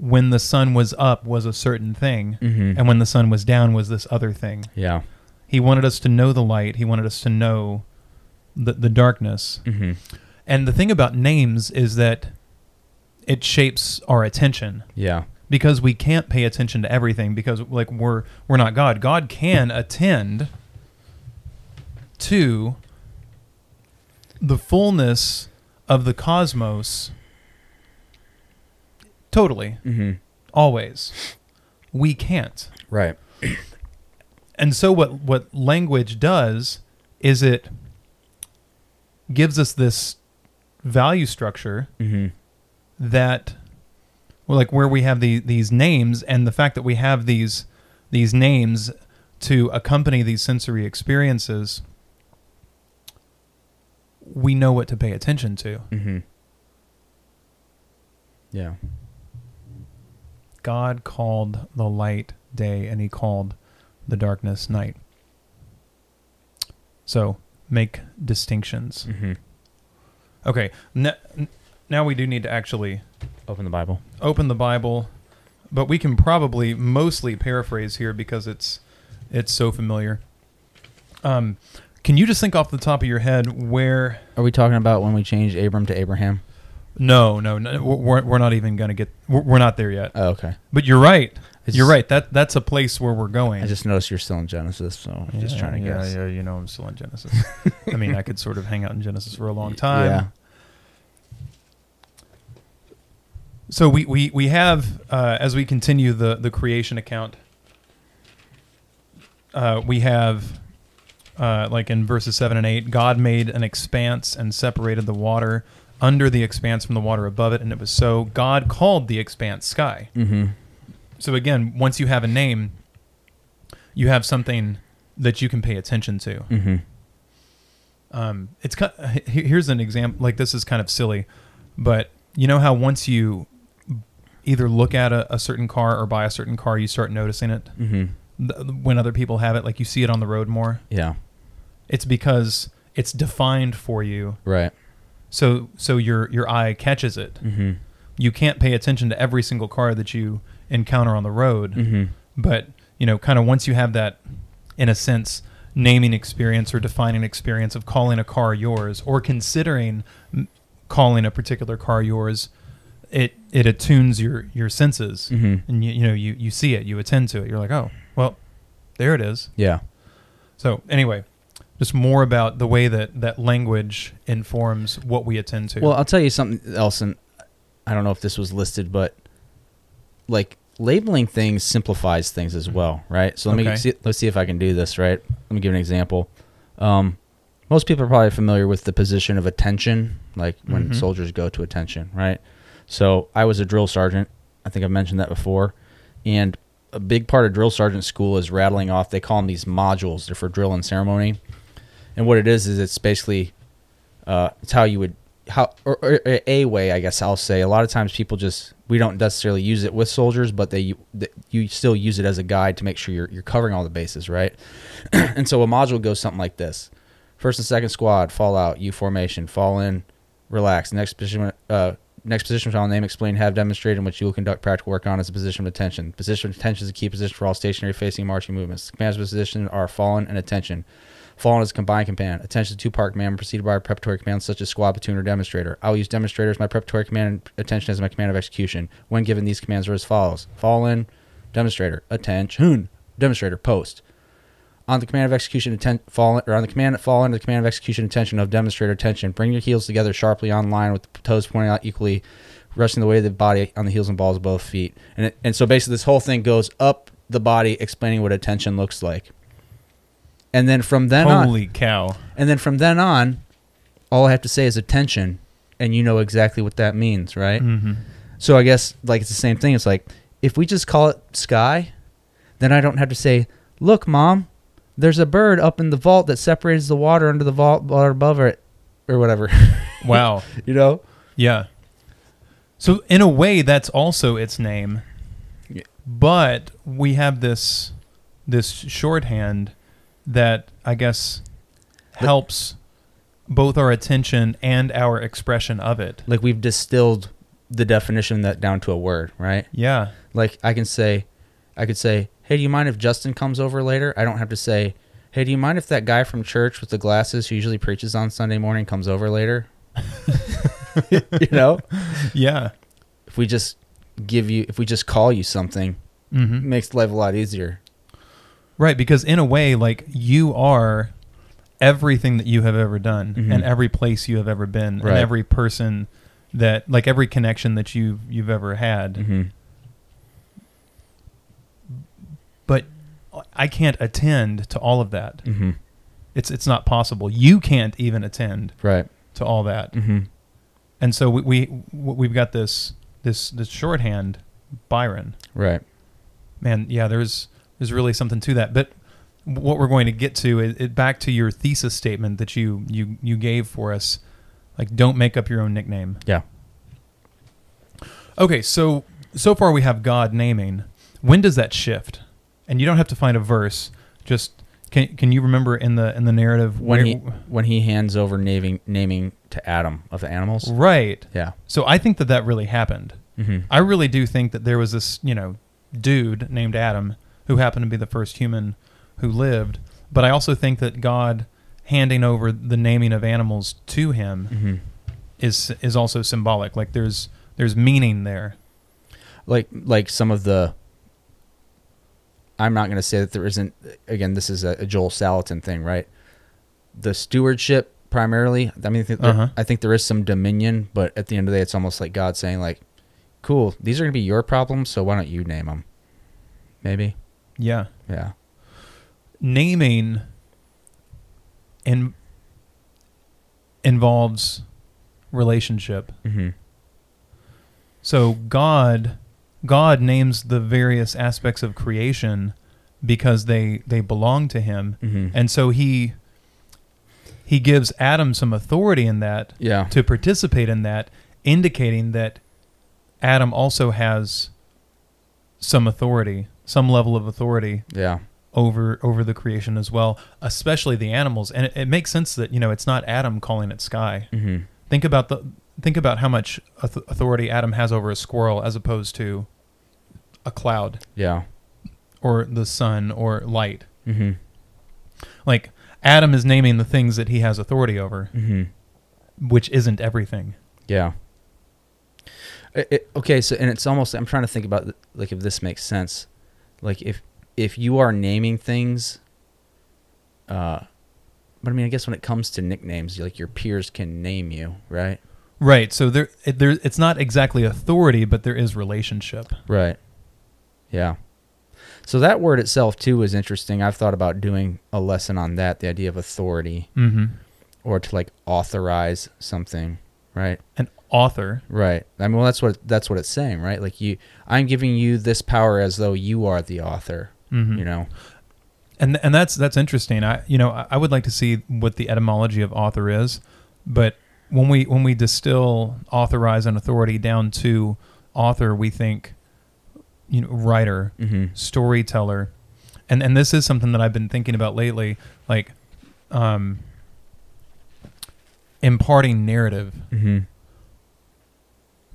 when the sun was up was a certain thing Mm-hmm. and when the sun was down was this other thing. yeah. He wanted us to know the light, he wanted us to know the the darkness. Mm-hmm. And the thing about names is that it shapes our attention Yeah. because we can't pay attention to everything because like we're we're not God. God can attend to the fullness of the cosmos totally Mm-hmm. always. We can't. Right. And so what what language does is it gives us this value structure Mm-hmm. that well, like where we have the, these names and the fact that we have these these names to accompany these sensory experiences we know what to pay attention to Mm-hmm. Yeah. God called the light day and he called the darkness night so make distinctions Mm-hmm. okay n- n- now we do need to actually Open the Bible. open the Bible, but we can probably mostly paraphrase here because it's it's so familiar. Um, can you just think off the top of your head where? Are we talking about when we changed Abram to Abraham? No, no, no we're we're not even gonna get. We're, we're not there yet. Oh, okay. But you're right. It's- you're right. That that's a place where we're going. I just noticed you're still in Genesis, so I'm just trying to yeah, guess. Yeah, yeah, you know, I'm still in Genesis. I mean, I could sort of hang out in Genesis for a long time. Yeah. So we, we, we have, uh, as we continue the, the creation account, uh, we have, uh, like in verses 7 and 8, God made an expanse and separated the water under the expanse from the water above it, and it was so. God called the expanse sky. Mm-hmm. So again, once you have a name, you have something that you can pay attention to. Mm-hmm. Um, it's kind here's an example. Like this is kind of silly, but you know how once you either look at a, a certain car or buy a certain car, you start noticing it Mm-hmm. Th- when other people have it. Like you see it on the road more. Yeah. It's because it's defined for you. Right. So so your your eye catches it. Mm-hmm. You can't pay attention to every single car that you encounter on the road, Mm-hmm. but you know, kind of once you have that, in a sense, naming experience or defining experience of calling a car yours or considering m- calling a particular car yours, it it attunes your your senses, Mm-hmm. and you you know you you see it, you attend to it. You're like, oh, well, there it is. Yeah. So anyway, just more about the way that that language informs what we attend to. Well, I'll tell you something else, and I don't know if this was listed, but like labeling things simplifies things as well, right? So let Okay. me see, let's see if I can do this right. Let me give an example. Um, most people are probably familiar with the position of attention, like when Mhm. soldiers go to attention, right? So I was a drill sergeant. I think I've mentioned that before, and a big part of drill sergeant school is rattling off. They call them these modules. They're for drill and ceremony, and what it is is it's basically uh, it's how you would how or, or a way I guess I'll say. A lot of times people just we don't necessarily use it with soldiers, but they th- you still use it as a guide to make sure you're you're covering all the bases, right? and so a module goes something like this: first and second squad, fall out, U formation, fall in, relax. Next position, uh, next position shall name, explain, have demonstrated, in which you will conduct practical work on is a position of attention. Position of attention is a key position for all stationary facing marching movements. Command's position are fallen and attention. Fallen is a combined command. Attention to two part command preceded by a preparatory command such as squad, platoon, or demonstrator. I will use demonstrator as my preparatory command and attention as my command of execution. When given, these commands are as follows: Fallen, demonstrator, attention, demonstrator, post. On the command of execution, atten- fallen, or on the command of fallen, the command of execution, attention of demonstrator, attention. Bring your heels together sharply on line with the toes pointing out equally, resting the weight of the body on the heels and balls of both feet. And it, and so basically, this whole thing goes up the body, explaining what attention looks like. And then from then on, Holy cow! and then from then on, all I have to say is attention, and you know exactly what that means, right? hmm So I guess like it's the same thing. It's like if we just call it sky, then I don't have to say, "Look, mom, there's a bird up in the vault that separates the water under the vault water above it, or whatever." Wow. you know? Yeah. So in a way, that's also its name, Yeah. but we have this this shorthand that I guess helps both our attention and our expression of it. Like we've distilled the definition that down to a word, right? Yeah. Like I can say, I could say, "Hey, do you mind if Justin comes over later?" I don't have to say, "Hey, do you mind if that guy from church with the glasses who usually preaches on Sunday morning comes over later?" you know, Yeah. if we just give you, if we just call you something, it hmm makes life a lot easier. Right, because in a way, like you are everything that you have ever done, Mhm. and every place you have ever been, Right. and every person that, like every connection that you've you've ever had. Mm-hmm. But I can't attend to all of that. Mm-hmm. It's it's not possible. You can't even attend Right. to all that. Mm-hmm. And so we, we we've got this this this shorthand, Byron. Right. Man, yeah, there's there's really something to that. But what we're going to get to is it, back to your thesis statement that you you you gave for us. Like, don't make up your own nickname. Yeah. Okay, so so far we have God naming. When does that shift? And you don't have to find a verse. Just can can you remember in the in the narrative When he when he hands over naming naming to Adam of the animals. right? Yeah. So I think that that really happened. Mm-hmm. I really do think that there was this, you know, dude named Adam who happened to be the first human who lived. But I also think that God handing over the naming of animals to him Mm-hmm. is is also symbolic. Like there's there's meaning there. like like some of the I'm not going to say that there isn't again this is a, a Joel Salatin thing, right? The stewardship primarily, I mean I think, there, Uh-huh. I think there is some dominion, but at the end of the day it's almost like God saying like cool, these are going to be your problems, so why don't you name them? Maybe. Yeah. Yeah. Naming in involves relationship. Mhm. So God God names the various aspects of creation because they they belong to him. Mhm. And so he he gives Adam some authority in that yeah. to participate in that, indicating that Adam also has some authority, some level of authority Yeah. over over the creation as well, especially the animals. And it, it makes sense that you know it's not Adam calling it sky. Mhm. Think about the think about how much authority Adam has over a squirrel as opposed to a cloud Yeah. or the sun or light. Mhm. Like Adam is naming the things that he has authority over, Mhm. which isn't everything. Yeah. It, it- okay, so and it's almost I'm trying to think about like if this makes sense. Like if if you are naming things uh but I mean I guess when it comes to nicknames, like your peers can name you, right? Right. So there, it, there, it's not exactly authority, but there is relationship. Right. Yeah. So that word itself too is interesting. I've thought about doing a lesson on that, the idea of authority Mm-hmm. or to like authorize something, right? An author. Right. I mean, well, that's what that's what it's saying, right? Like you, I'm giving you this power as though you are the author. Mm-hmm. You know. and and that's that's interesting. I you know I would like to see what the etymology of author is, but when we when we distill authorize and authority down to author, we think you know writer, Mm-hmm. storyteller, and and this is something that I've been thinking about lately, like um, imparting narrative, Mm-hmm.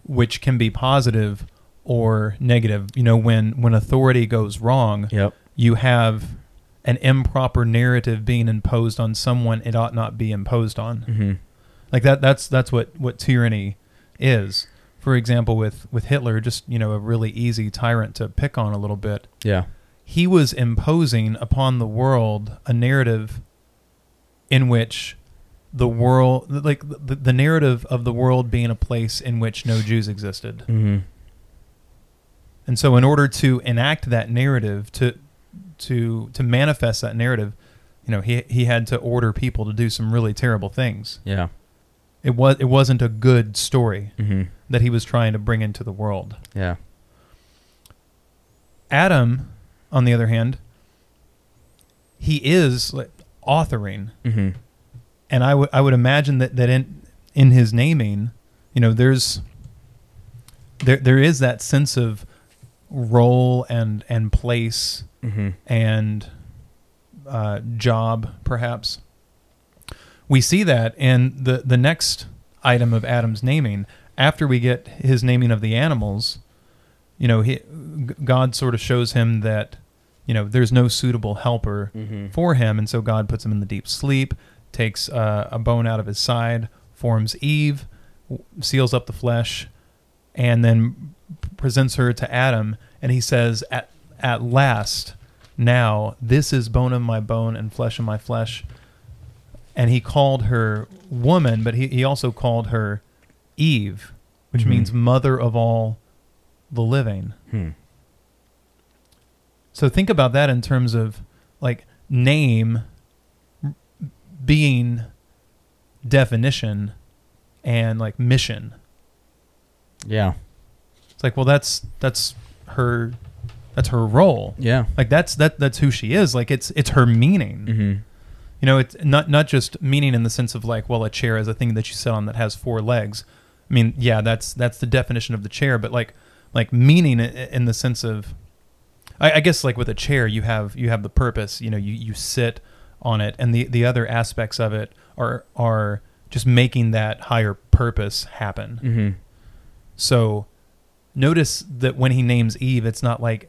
Which can be positive or negative. You know, when when authority goes wrong, Yep. you have an improper narrative being imposed on someone it ought not be imposed on. Mm-hmm. Like that that's that's what what tyranny is. For example, with with Hitler, just you know, a really easy tyrant to pick on a little bit. Yeah. He was imposing upon the world a narrative in which the world like the, the narrative of the world being a place in which no Jews existed. Mm-hmm. And so in order to enact that narrative to to to manifest that narrative, you know, he he had to order people to do some really terrible things. Yeah. It was it wasn't a good story Mm-hmm. that he was trying to bring into the world. Yeah. Adam on the other hand, he is like, authoring, Mm-hmm. And I would I would imagine that that in in his naming, you know, there's there there is that sense of role and and place Mm-hmm. and uh, job, perhaps. We see that in the the next item of Adam's naming. After we get his naming of the animals, you know, he, God sort of shows him that you know there's no suitable helper Mm-hmm. for him, and so God puts him in the deep sleep, takes uh, a bone out of his side, forms Eve, w- seals up the flesh, and then presents her to Adam, and he says, "At at last, now this is bone of my bone and flesh of my flesh." And he called her woman, but he, he also called her Eve, which Mhm. means mother of all the living. Hmm. So think about that in terms of like name being definition and like mission. Yeah. It's like, well, that's that's her that's her role. Yeah. Like that's that that's who she is. Like it's it's her meaning. Mm-hmm. You know, it's not not just meaning in the sense of like, well, a chair is a thing that you sit on that has four legs. I mean, yeah, that's that's the definition of the chair, but like like meaning in the sense of, I, I guess like with a chair, you have you have the purpose. You know, you you sit on it, and the the other aspects of it are are just making that higher purpose happen. Mm-hmm. So notice that when he names Eve, it's not like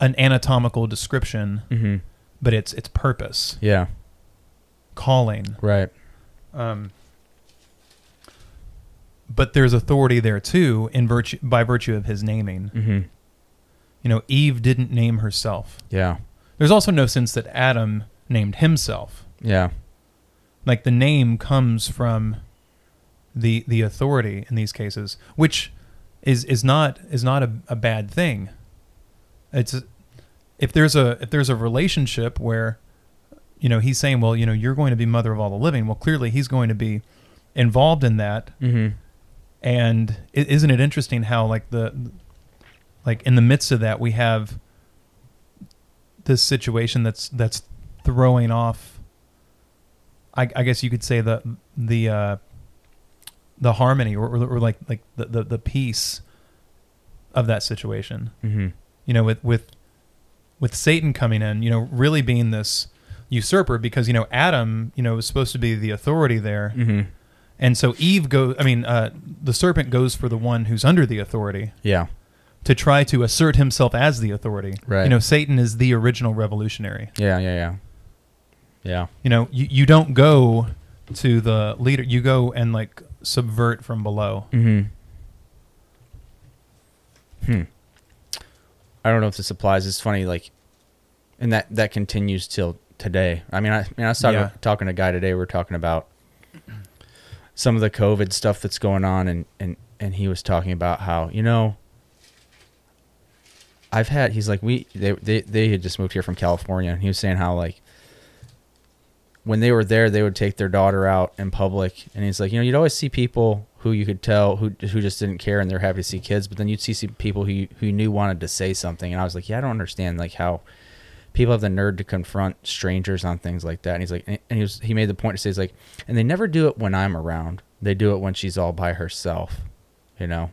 an anatomical description, Mm-hmm. but it's it's purpose, Yeah. calling. Right. Um, but there's authority there too in virtue by virtue of his naming. Mm-hmm. You know, Eve didn't name herself. Yeah. There's also no sense that Adam named himself. Yeah. Like the name comes from the the authority in these cases, which is is not is not a, a bad thing. It's if there's a if there's a relationship where you know he's saying, well, you know, you're going to be mother of all the living. Well, clearly he's going to be involved in that Mm-hmm. and is isn't it interesting how like the like in the midst of that we have this situation that's that's throwing off I, I guess you could say the the uh, the harmony or, or, or like like the, the the peace of that situation Mm-hmm. you know with with with Satan coming in you know really being this usurper because you know Adam you know was supposed to be the authority there Mm-hmm. and so Eve goes, I mean, uh, the serpent goes for the one who's under the authority Yeah. To try to assert himself as the authority. Right. You know, Satan is the original revolutionary. Yeah. Yeah. Yeah. Yeah. You know, you, you don't go to the leader, you go and like subvert from below. Mm-hmm. Hmm. I don't know if this applies. It's funny, like, and that that continues till today. I mean, I, I mean, I was talking Yeah. talking to a guy today. We are talking about some of the COVID stuff that's going on, and and and he was talking about how you know. I've had. He's like we. They they they had just moved here from California, and he was saying how like when they were there, they would take their daughter out in public, and he's like, you know, you'd always see people who you could tell who who just didn't care, and they're happy to see kids, but then you'd see some people who you, who you knew wanted to say something, and I was like, yeah, I don't understand like how people have the nerve to confront strangers on things like that, and he's like, and he was he made the point to say, he's like, and they never do it when I'm around, they do it when she's all by herself, you know,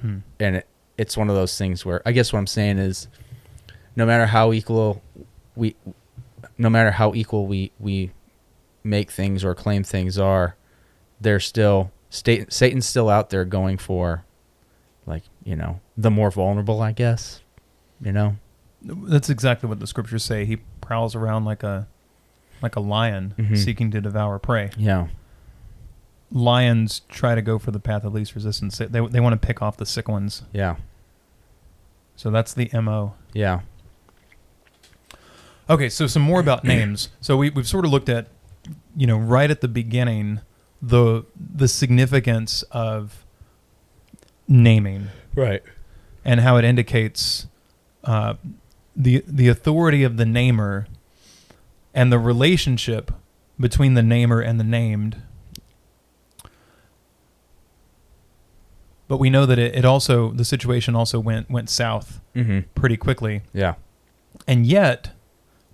Hmm. and it, it's one of those things where I guess what I'm saying is, no matter how equal we, no matter how equal we we make things or claim things are, they're still state Satan's still out there going for, like you know, the more vulnerable, I guess, you know. That's exactly what the scriptures say. He prowls around like a like a lion Mhm. seeking to devour prey. Yeah. Lions try to go for the path of least resistance. They, they, they want to pick off the sick ones. Yeah. So that's the MO. Yeah. Okay, so some more about names. So we we've sort of looked at, you know, right at the beginning, the the significance of naming Right. and how it indicates uh, the the authority of the namer and the relationship between the namer and the named. But we know that it, it also the situation also went went south Mm-hmm. pretty quickly. Yeah. and yet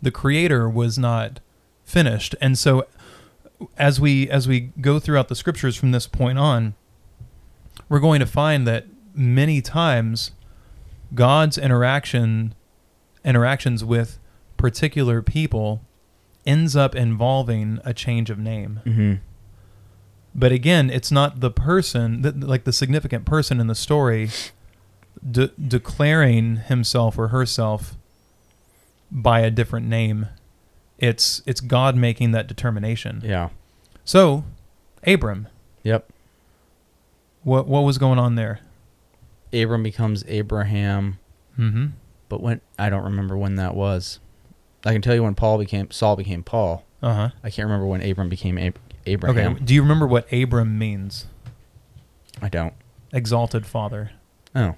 the creator was not finished and so as we as we go throughout the scriptures from this point on we're going to find that many times god's interaction interactions with particular people ends up involving a change of name Mm-hmm. But again it's not the person that like the significant person in the story de- declaring himself or herself by a different name it's it's god making that determination Yeah. so abram Yep. what what was going on there Abram becomes Abraham, mm-hmm but when I don't remember when that was. I can tell you when Paul became Saul became Paul. uh-huh I can't remember when Abram became Ab- Abraham. okay do you remember what abram means I don't. exalted father Oh.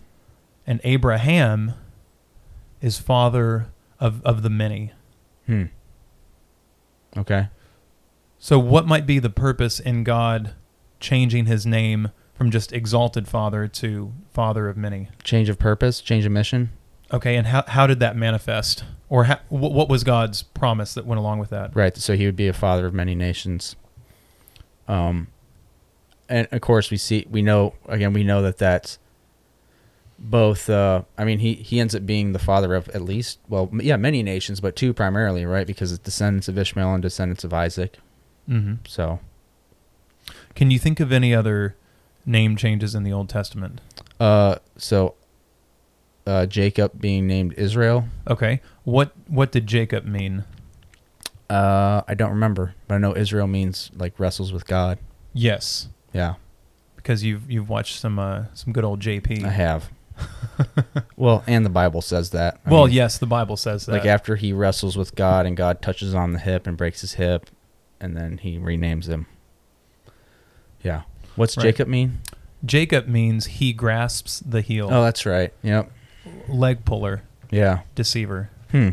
and abraham is father of of the many Hmm. Okay. So, what might be the purpose in God changing his name from just exalted Father to Father of many? Change of purpose, change of mission. Okay, and how, how did that manifest? Or how, what was God's promise that went along with that? Right. So he would be a father of many nations. Um, and of course we see we know again we know that that's both. Uh, I mean he he ends up being the father of at least well yeah many nations, but two primarily right because it's descendants of Ishmael and descendants of Isaac. Mm-hmm. So Can you think of any other name changes in the Old Testament? uh so uh Jacob being named Israel. Okay, what what did Jacob mean? Uh, I don't remember, but I know Israel means like wrestles with God. Yes, Yeah, because you've you've watched some uh, some good old JP. I have. well, and the Bible says that. I well, mean, yes, the Bible says that. like after he wrestles with God and God touches on the hip and breaks his hip, and then he renames him. Yeah. What's Right. Jacob mean? Jacob means he grasps the heel, Oh, that's right. Yep. leg puller, Yeah. deceiver. Hmm.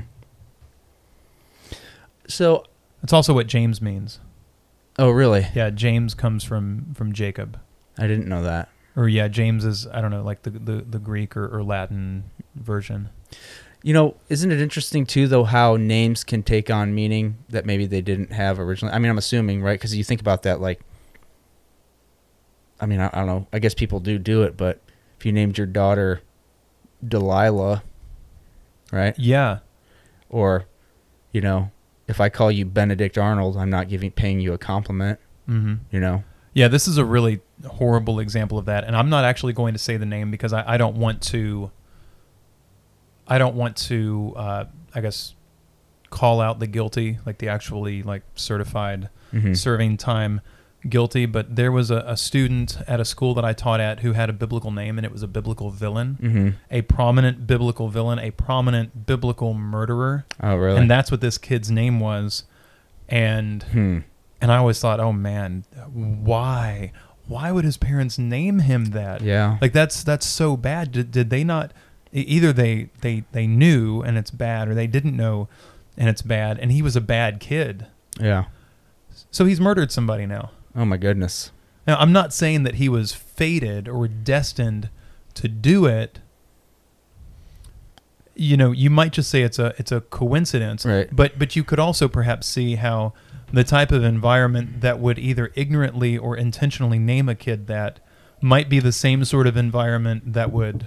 So, It's also what James means. oh really? Yeah, James comes from from Jacob. I didn't know that. Or yeah, James is I don't know, like the the, the Greek or, or Latin version. You know, isn't it interesting too, though, how names can take on meaning that maybe they didn't have originally? I mean, I'm assuming, right? Because you think about that, like, I mean, I, I don't know. I guess people do do it, but if you named your daughter Delilah, right? Yeah. Or, you know, if I call you Benedict Arnold, I'm not giving paying you a compliment. hmm You know, Yeah, this is a really horrible example of that, and I'm not actually going to say the name because I, I don't want to. I don't want to. Uh, I guess call out the guilty, like the actually like certified Mhm. serving time guilty. But there was a, a student at a school that I taught at who had a biblical name, and it was a biblical villain, Mhm. a prominent biblical villain, a prominent biblical murderer, Oh, really? and that's what this kid's name was. And hmm. and I always thought, oh man, why? Why would his parents name him that? Yeah. Like that's that's so bad. Did, did they not? Either they they they knew and it's bad, or they didn't know and it's bad. And he was a bad kid, yeah. so he's murdered somebody now. Oh my goodness. Now I'm not saying that he was fated or destined to do it. You know, you might just say it's a it's a coincidence, Right. but but you could also perhaps see how the type of environment that would either ignorantly or intentionally name a kid that might be the same sort of environment that would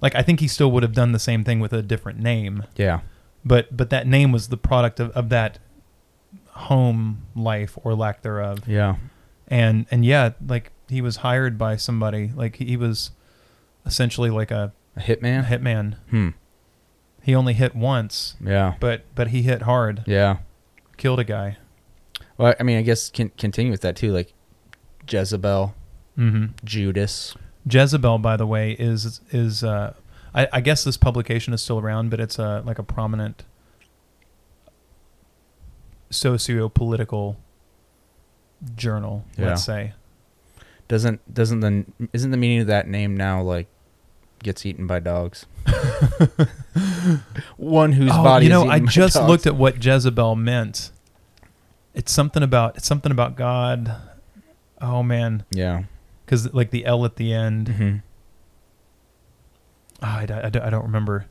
like I think he still would have done the same thing with a different name Yeah. but but that name was the product of, of that home life or lack thereof Yeah. and and yeah like he was hired by somebody like he was essentially like a, A a hitman? hitman Hmm. he only hit once Yeah. but but he hit hard Yeah. killed a guy Well, I mean, I guess can continue with that too, like Jezebel, mm-hmm. Judas. Jezebel, by the way, is is uh, I, I guess this publication is still around, but it's a like a prominent socio-political journal. Yeah. Let's say. Doesn't doesn't the isn't the meaning of that name now like gets eaten by dogs? One whose oh, body. you know, is I just dogs. looked at what Jezebel meant. It's something about it's something about God. Oh man, Yeah. because like the L at the end. hmm Ah, I, I I don't remember.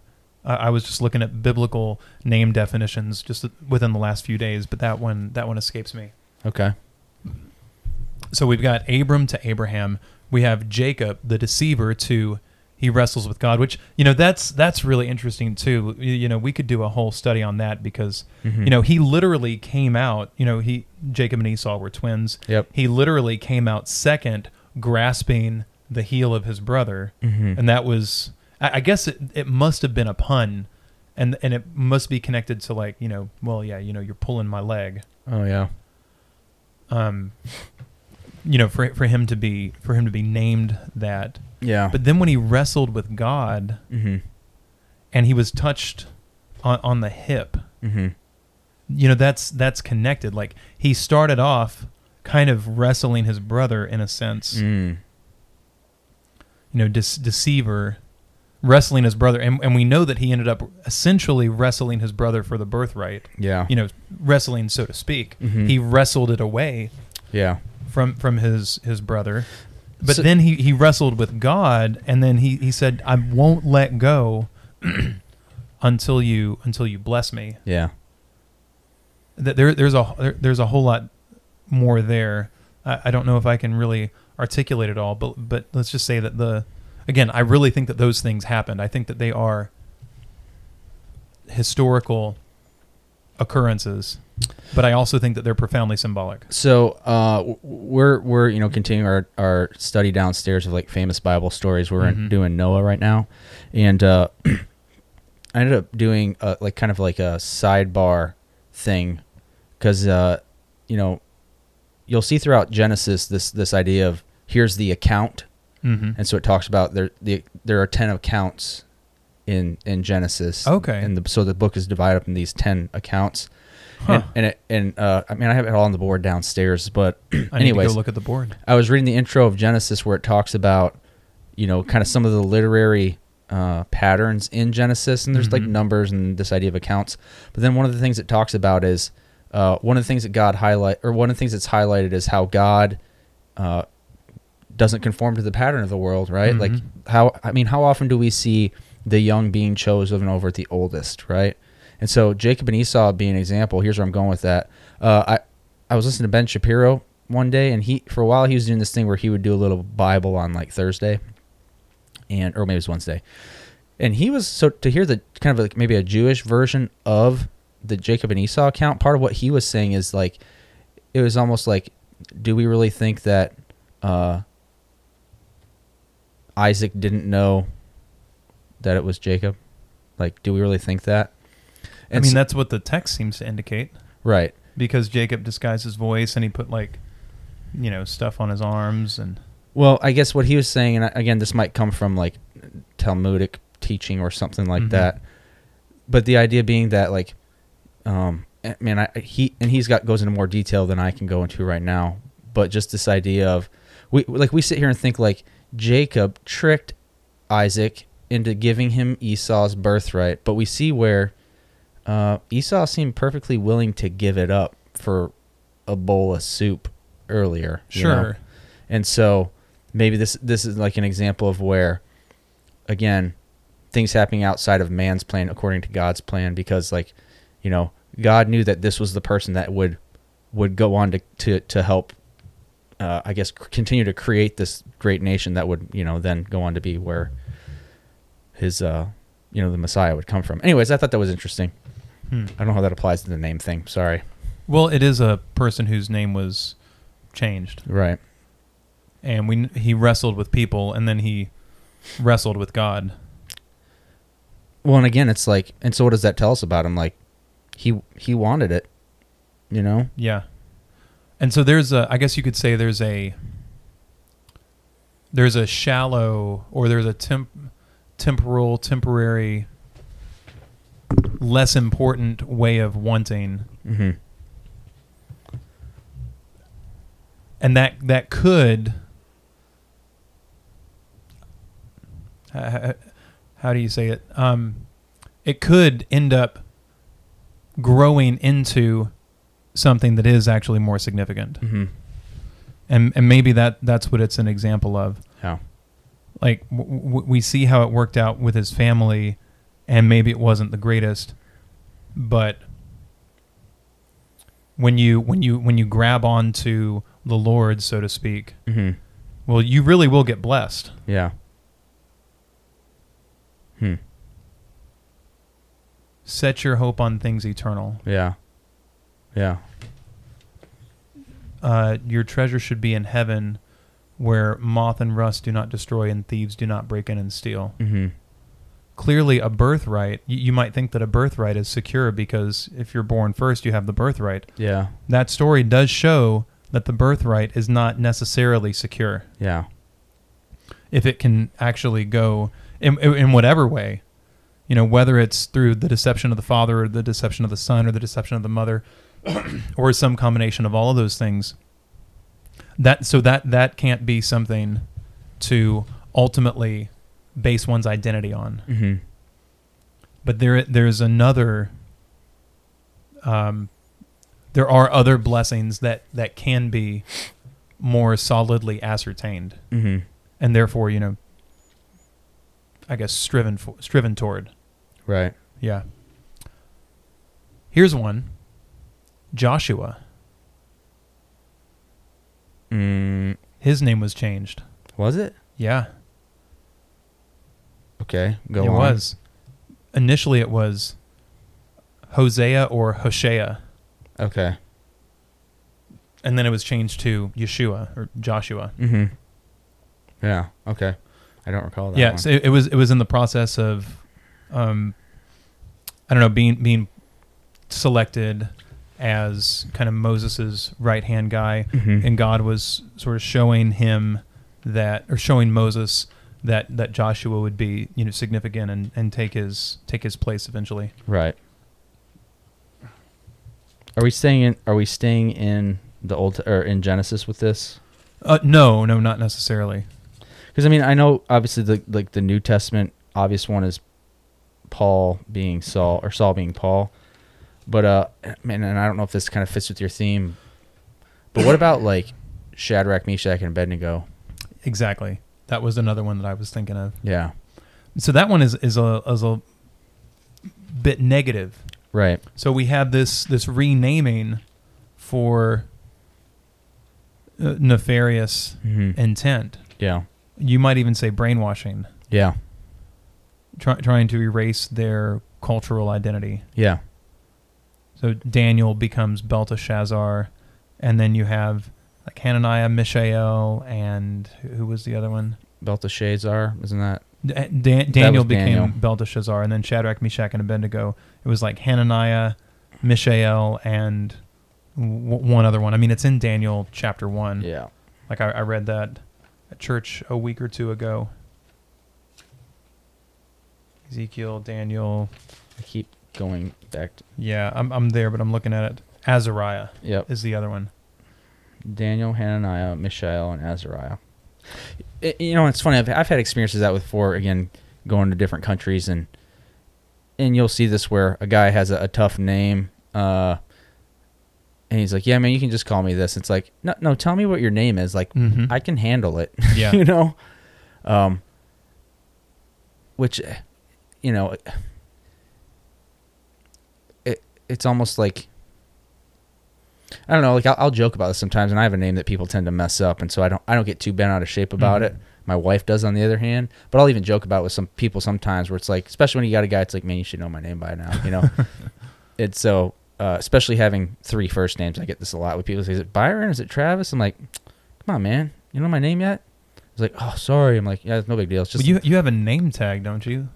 I, I was just looking at biblical name definitions just within the last few days, but that one that one escapes me. Okay. So we've got Abram to Abraham. We have Jacob, the deceiver, to he wrestles with God, which you know that's that's really interesting too. You, you know, we could do a whole study on that because Mhm. you know he literally came out. You know, he Jacob and Esau were twins. Yep. He literally came out second, grasping the heel of his brother, Mhm. and that was I, I guess it, it must have been a pun, and and it must be connected to like you know well yeah you know you're pulling my leg Oh yeah. um, you know, for for him to be for him to be named that. Yeah. But then when he wrestled with God hmm and he was touched on, on the hip, hmm you know, that's that's connected. Like he started off kind of wrestling his brother in a sense, Mm. you know, dece- deceiver wrestling his brother, and and we know that he ended up essentially wrestling his brother for the birthright. Yeah. You know, wrestling so to speak. Mhm. He wrestled it away Yeah. from from his his brother but So- then he he wrestled with god and then he he said i won't let go until you until you bless me Yeah. That there there's a there, there's a whole lot more there I, I don't know if i can really articulate it all but but let's just say that the again i really think that those things happened i think that they are historical occurrences but i also think that they're profoundly symbolic So uh, we're we're you know continuing our, our study downstairs of like famous Bible stories. We're in, Mhm. doing Noah right now, and uh, I ended up doing uh like kind of like a sidebar thing because uh, you know you'll see throughout Genesis this this idea of here's the account, mm-hmm. and so it talks about there the there are ten accounts in in Genesis. Okay. and the, so the book is divided up in these ten accounts. Huh. And, and it and uh, I mean I have it all on the board downstairs, but I anyways, look at the board. I was reading the intro of Genesis where it talks about, you know, kind of some of the literary uh, patterns in Genesis, and there's like Mhm. numbers and this idea of accounts. But then one of the things it talks about is uh, one of the things that God highlight, or one of the things that's highlighted is how God uh, doesn't conform to the pattern of the world, right? Like Mhm. how I mean, how often do we see the young being chosen over the oldest, right? And so Jacob and Esau being an example. Here's where I'm going with that. Uh, I I was listening to Ben Shapiro one day, and he for a while he was doing this thing where he would do a little Bible on like Thursday, and or maybe it was Wednesday, and he was so to hear the kind of like maybe a Jewish version of the Jacob and Esau account. Part of what he was saying is like it was almost like, do we really think that uh, Isaac didn't know that it was Jacob? Like, do we really think that? I mean, so- that's what the text seems to indicate right. because Jacob disguised his voice and he put like, you know, stuff on his arms and Well, I guess what he was saying, and again, this might come from like Talmudic teaching or something like Mhm. that, but the idea being that like, um, eh, man, I he and he's got goes into more detail than I can go into right now, but just this idea of we like we sit here and think like Jacob tricked Isaac into giving him Esau's birthright, but we see where uh, Esau seemed perfectly willing to give it up for a bowl of soup earlier. you know? sure. And so maybe this this is like an example of where again things happening outside of man's plan according to God's plan because like you know God knew that this was the person that would would go on to to to help uh, I guess continue to create this great nation that would you know then go on to be where his uh you know the Messiah would come from. Anyways, I thought that was interesting. Hmm. I don't know how that applies to the name thing. Sorry. Well, it is a person whose name was changed, Right. and we he wrestled with people, and then he wrestled with God. Well, and again, it's like, and so what does that tell us about him? Like, he he wanted it, you know. Yeah, and so there's a. I guess you could say there's a. There's a shallow, or there's a temp, temporal, temporary, less important way of wanting Mm-hmm. and that that could how, how do you say it um it could end up growing into something that is actually more significant Mm-hmm. and and maybe that that's what it's an example of. Yeah. Like w- w- we see how it worked out with his family, and maybe it wasn't the greatest, but when you when you when you grab onto the Lord, so to speak, hmm well, you really will get blessed. Yeah. Hmm. Set your hope on things eternal. Yeah. Yeah. Uh, your treasure should be in heaven, where moth and rust do not destroy, and thieves do not break in and steal. Mm-hmm. clearly a birthright. You, you might think that a birthright is secure because if you're born first, you have the birthright. Yeah. That story does show that the birthright is not necessarily secure Yeah. if it can actually go in, in whatever way. You know, whether it's through the deception of the father or the deception of the son or the deception of the mother or some combination of all of those things. That so that that can't be something to ultimately base one's identity on. hmm but there there's another um, there are other blessings that that can be more solidly ascertained hmm and therefore you know i guess striven for, striven toward Right. yeah here's one joshua Mm, his name was changed was it? yeah Okay. Go it on. was initially it was hosea or hoshea Okay. and then it was changed to yeshua or joshua hmm Yeah. Okay. I don't recall that. yeah, one. so it, it was it was in the process of, um, I don't know, being being selected as kind of Moses's right hand guy, Mhm. and God was sort of showing him that or showing Moses that that Joshua would be you know significant and, and take his take his place eventually. Right. Are we staying in? Are we staying in the old or in Genesis with this? Uh, no, no, not necessarily. Because I mean, I know obviously the like the New Testament obvious one is Paul being Saul or Saul being Paul, but uh, man, and I don't know if this kind of fits with your theme, but what about like Shadrach, Meshach, and Abednego? Exactly. That was another one that I was thinking of. Yeah. So that one is is a is a bit negative. Right. So we have this this renaming for uh, nefarious hmm intent. Yeah. You might even say brainwashing, Yeah. try, trying to erase their cultural identity. Yeah. So Daniel becomes Belteshazzar, and then you have like Hananiah, Mishael, and who was the other one? Belteshazzar, isn't that? D- eh, Dan- Daniel was became Daniel. Belteshazzar, and then Shadrach, Meshach, and Abednego. It was like Hananiah, Mishael, and w- one other one. I mean, it's in Daniel chapter one. Yeah. Like I, I read that at church a week or two ago. Ezekiel, Daniel. I keep going back. To, Yeah, I'm I'm there, but I'm looking at it. Azariah yep. is the other one. Daniel, Hananiah, Mishael, and Azariah. I- you know, it's funny. I've, I've had experiences that with four Again, going to different countries and and you'll see this where a guy has a, a tough name, uh, and he's like, "Yeah, man, you can just call me this." It's like, no, no, tell me what your name is. Like, Mhm. I can handle it. Yeah. you know, um, which, you know, it it's almost like I don't know. Like I'll, I'll joke about this sometimes, and I have a name that people tend to mess up, and so I don't I don't get too bent out of shape about Mhm. it. My wife does, on the other hand, but I'll even joke about it with some people sometimes, where it's like, especially when you got a guy, it's like, man, you should know my name by now, you know. it's so, uh, especially having three first names. I get this a lot with people say, "Is it Byron? Is it Travis?" I'm like, come on, man, you know my name yet? It's like, oh, sorry. I'm like, yeah, it's no big deal. It's just Well, you you have a name tag, don't you?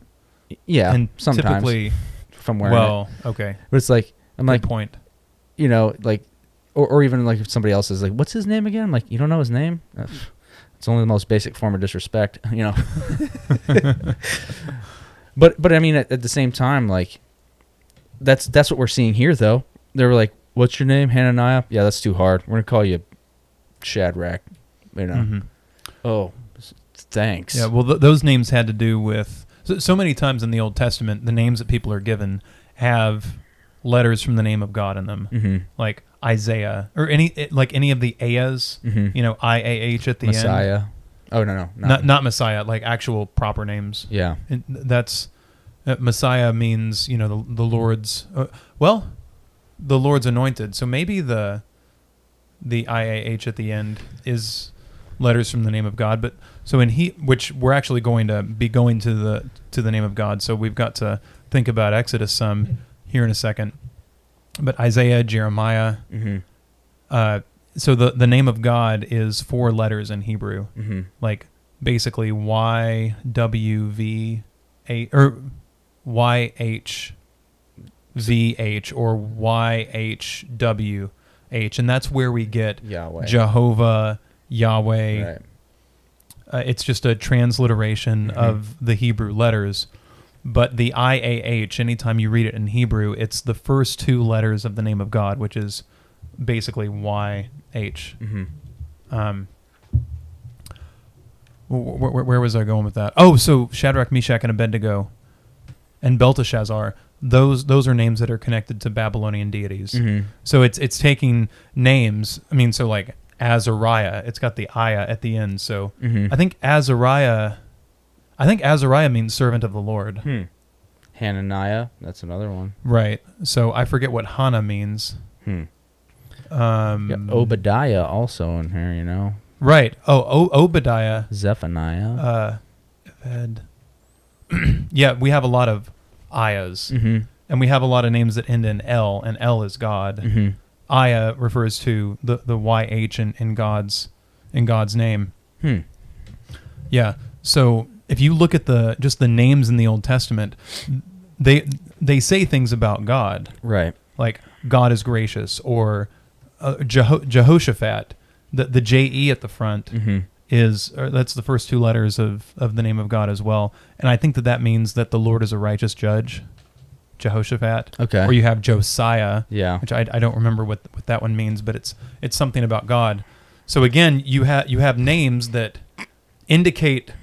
yeah, and sometimes typically, from wearing it. well, okay, But it's like I'm good like, point. you know, like, or, or even like if somebody else is like, what's his name again? I'm like, you don't know his name? Uh, It's only the most basic form of disrespect, you know. but but I mean, at, at the same time, like, that's that's what we're seeing here, though. They were like, "What's your name, Hananiah?" Yeah, that's too hard. We're gonna call you Shadrach. You know. Mhm. Oh, thanks. Yeah, well, th- those names had to do with so, so many times in the Old Testament, the names that people are given have letters from the name of God in them. hmm Like Isaiah or any like any of the Ayahs, Mhm. you know, I A H at the end. Messiah. Oh no no Not not Messiah, like actual proper names. yeah. And that's uh, Messiah means you know the the Lord's uh, well, the Lord's anointed. So maybe the the I A H at the end is letters from the name of God. But so in he, which we're actually going to be going to the to the name of God. So we've got to think about Exodus some here in a second. But Isaiah, Jeremiah. Mm-hmm. Uh, so the the name of God is four letters in Hebrew Mm-hmm. like basically Y W V A or Y H V H or Y H W H, and that's where we get Yahweh. Jehovah, Yahweh. Right. Uh, it's just a transliteration Mhm. of the Hebrew letters. But the I A H, anytime you read it in Hebrew, it's the first two letters of the name of God, which is basically Y H. Mm-hmm. Um, wh- wh- where was I going with that? Oh, so Shadrach, Meshach, and Abednego, and Belteshazzar. Those those are names that are connected to Babylonian deities. Mm-hmm. So it's it's taking names. I mean, so like Azariah, it's got the ayah at the end. So Mm-hmm. I think Azariah, I think Azariah means servant of the Lord. Hmm. Hananiah. That's another one. Right. So I forget what Hana means. Hmm. Um, Obadiah also in here. You know. Right. Oh, o- Obadiah. Zephaniah. Uh, yeah, we have a lot of ayahs, mm-hmm. and we have a lot of names that end in L, and L is God. Mm-hmm. Ayah refers to the the YH in, in God's in God's name. Hmm. Yeah. So if you look at the just the names in the Old Testament, they they say things about God, Right. like God is gracious, or uh, Jeho- Jehoshaphat. The the J E at the front Mm-hmm. is or that's the first two letters of of the name of God as well, and I think that that means that the Lord is a righteous judge. Jehoshaphat. Okay. Or you have Josiah, Yeah. which I, I don't remember what what that one means, but it's it's something about God. So again, you have you have names that indicate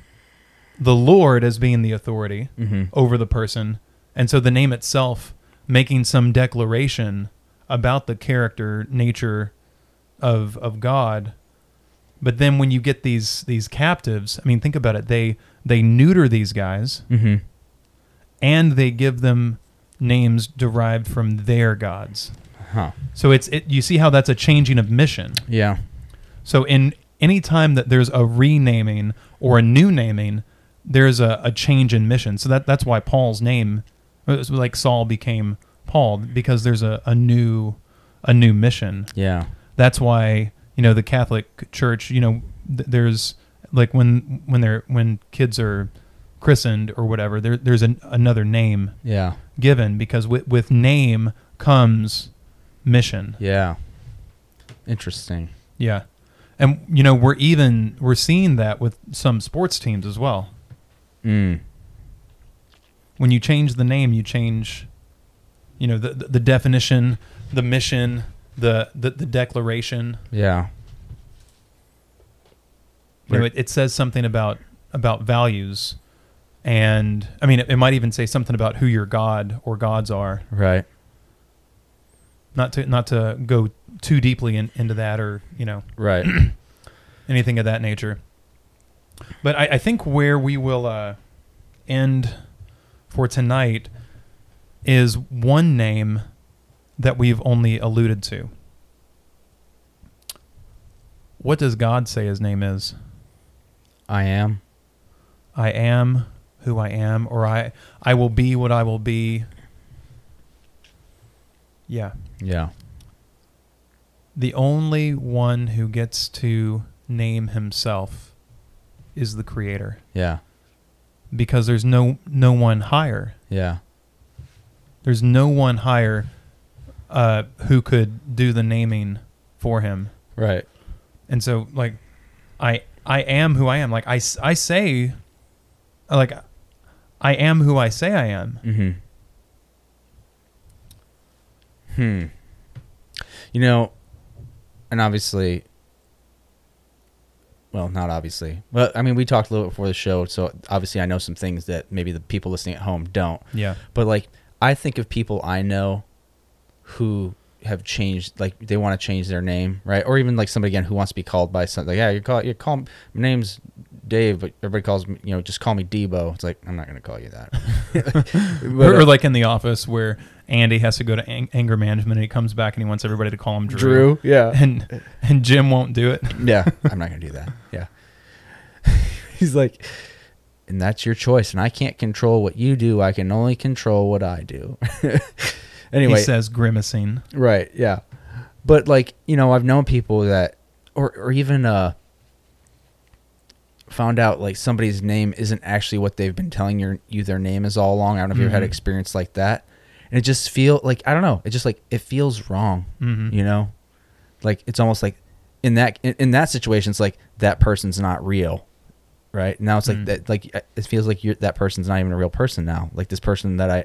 the Lord as being the authority Mm-hmm. over the person, and so the name itself making some declaration about the character nature of of God. But then when you get these these captives, I mean, think about it. They they neuter these guys Mm-hmm. and they give them names derived from their gods. Huh. So it's it, you see how that's a changing of mission. Yeah. So in any time that there's a renaming or a new naming, there's a, a change in mission. So that that's why Paul's name, like Saul became Paul because there's a, a new a new mission. Yeah. That's why you know the Catholic Church. You know, th- there's like when when they're when kids are christened or whatever, there there's an, another name Yeah. given because with with name comes mission. Yeah. Interesting. Yeah. And you know, we're even we're seeing that with some sports teams as well. Mm. When you change the name, you change you know, the the, the definition, the mission, the, the the declaration. Yeah. You know, it, it says something about about values and I mean it, it might even say something about who your god or gods are. Right. Not to not to go too deeply in, into that or, you know, Right. anything of that nature. But I, I think where we will uh, end for tonight is one name that we've only alluded to. What does God say his name is? I am. I am who I am, or I I will be what I will be. Yeah. Yeah. The only one who gets to name himself is the creator. Yeah. because there's no no one higher. Yeah. There's no one higher uh, who could do the naming for him. Right. And so, like, I I am who I am. Like I I say, like, I am who I say I am. Mm-hmm. Hmm. You know, and obviously, well, not obviously. Well, I mean, we talked a little before the show, so obviously I know some things that maybe the people listening at home don't. Yeah. But like, I think of people I know who have changed like they want to change their name, right? Or even like somebody again who wants to be called by something like, yeah, you call you call my name's Dave, but everybody calls me, you know, just call me Debo. It's like I'm not going to call you that. But, or, uh, or like in the office where Andy has to go to ang- anger management and he comes back and he wants everybody to call him Drew. Drew, yeah, And and Jim won't do it. yeah, I'm not going to do that. Yeah. He's like, and that's your choice, and I can't control what you do. I can only control what I do. anyway, He says grimacing. Right. Yeah. But like you know, I've known people that, or or even uh, found out like somebody's name isn't actually what they've been telling your, you their name is all along. I don't know if you ever had Mhm. experience like that, and it just feel like I don't know. It just like it feels wrong. Mhm. You know, like it's almost like in that in, in that situation, it's like that person's not real. Right now, it's like Mm. that. Like it feels like you're that person's not even a real person now. Like this person that I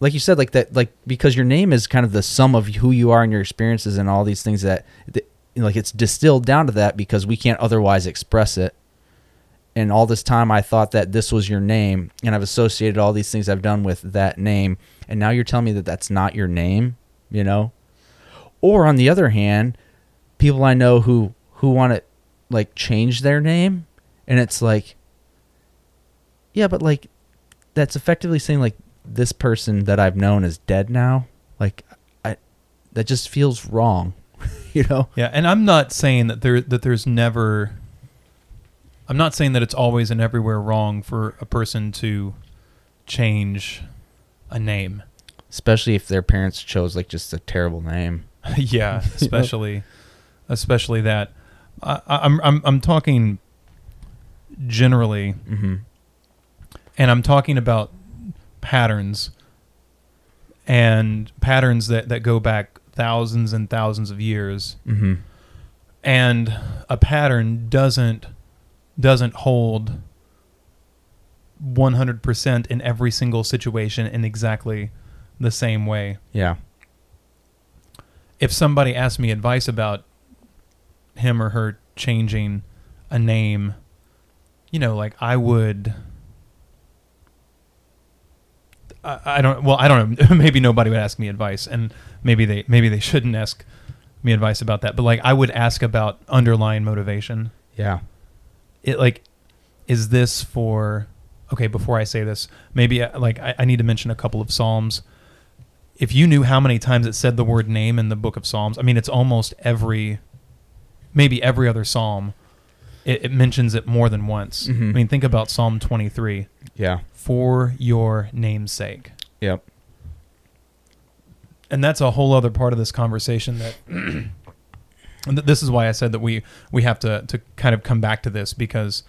like you said, like that, like because your name is kind of the sum of who you are and your experiences and all these things that, that like it's distilled down to that because we can't otherwise express it. And all this time, I thought that this was your name, and I've associated all these things I've done with that name. And now you're telling me that that's not your name, you know? Or on the other hand, people I know who who want to like change their name, and it's like, yeah, but like that's effectively saying like this person that I've known is dead now. Like I that just feels wrong. you know? Yeah, and I'm not saying that there that there's never I'm not saying that it's always and everywhere wrong for a person to change a name. Especially if their parents chose like just a terrible name. yeah, especially especially that. I, I- I'm I'm I'm talking generally, Mm-hmm. and I'm talking about patterns and patterns that that go back thousands and thousands of years. Mm-hmm. and a pattern doesn't doesn't hold 100% in every single situation in exactly the same way. Yeah. If somebody asked me advice about him or her changing a name, you know, like I would I, I don't well, I don't know, maybe nobody would ask me advice and maybe they maybe they shouldn't ask me advice about that, but like I would ask about underlying motivation. Yeah. It like is this for okay before i say this maybe uh, like I, I need to mention a couple of psalms if you knew how many times it said the word name in the book of psalms i mean it's almost every maybe every other psalm it, it mentions it more than once Mhm. i mean think about psalm 23 Yeah. for your name's sake Yep. and that's a whole other part of this conversation that and th- this is why I said that we we have to to kind of come back to this because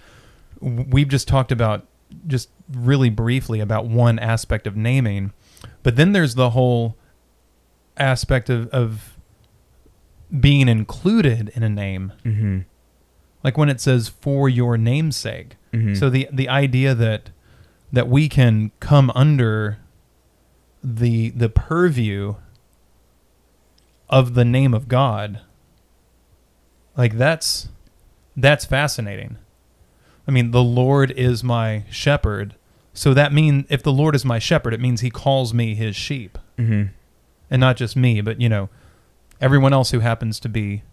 we've just talked about just really briefly about one aspect of naming but then there's the whole aspect of of being included in a name Mm-hmm. like when it says for your namesake Mhm. so the the idea that that we can come under the the purview of the name of God like that's that's fascinating i mean the lord is my shepherd so that mean if the lord is my shepherd it means he calls me his sheep Mm-hmm. and not just me but you know everyone else who happens to be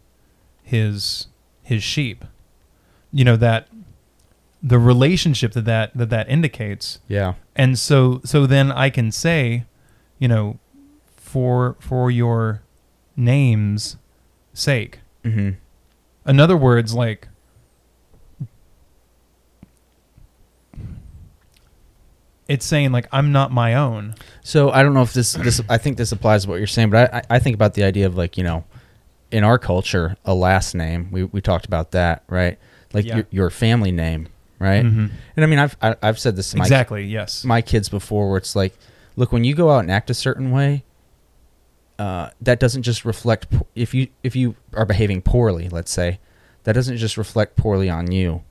his his sheep you know that the relationship that that that, that indicates Yeah. and so so then i can say you know for for your name's sake Mm-hmm. In other words like it's saying like i'm not my own So I don't know if this this I think this applies to what you're saying, but I, I I think about the idea of like you know, in our culture, a last name. We we talked about that, right? Like Yeah. your your family name, right? Mhm. And I mean, I've I, I've said this to my exactly yes my kids before, where it's like, look, when you go out and act a certain way, uh, that doesn't just reflect if you if you are behaving poorly, let's say, that doesn't just reflect poorly on you,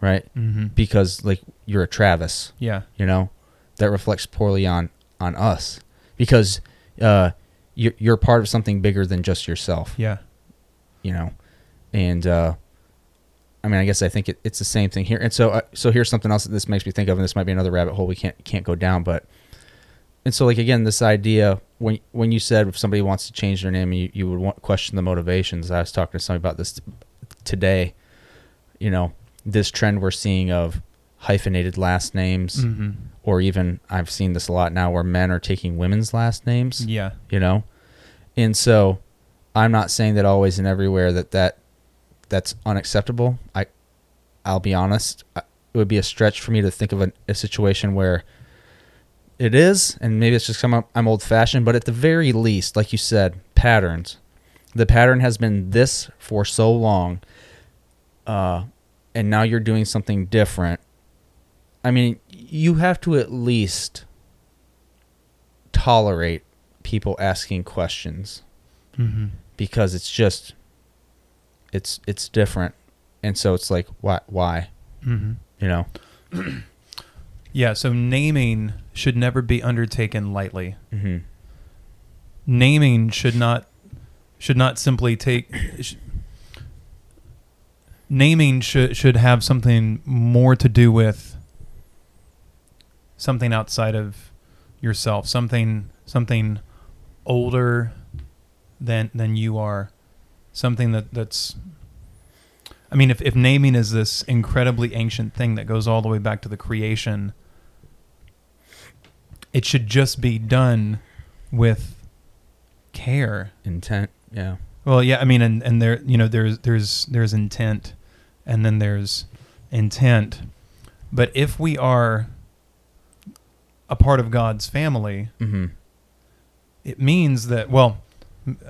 right? hmm Because like you're a Travis, yeah. you know? That reflects poorly on on us. Because uh you're, you're part of something bigger than just yourself. Yeah. You know? And uh i mean i guess i think it, it's the same thing here. And so uh, so here's something else that this makes me think of and this might be another rabbit hole we can't can't go down but and so like again this idea when when you said if somebody wants to change their name you, you would want, question the motivations. I was talking to somebody about this t- today you know this trend we're seeing of hyphenated last names hmm or even i've seen this a lot now where men are taking women's last names Yeah. you know? And so i'm not saying that always and everywhere that that that's unacceptable. I i'll be honest I- it would be a stretch for me to think of a, a situation where it is and maybe it's just come up, i'm old fashioned but at the very least like you said patterns. The pattern has been this for so long uh and now you're doing something different. I mean you have to at least tolerate people asking questions. Hmm because it's just it's it's different. And so it's like why why? Hmm you know? Yeah. So naming should never be undertaken lightly. mm-hmm. naming should not should not simply take sh- naming should should have something more to do with something outside of yourself something something older than than you are something that that's I mean if if naming is this incredibly ancient thing that goes all the way back to the creation it should just be done with care. intent yeah Well, yeah, I mean, and and there, you know, there's there's there's intent, and then there's intent. But if we are a part of God's family, mm-hmm. it means that. Well,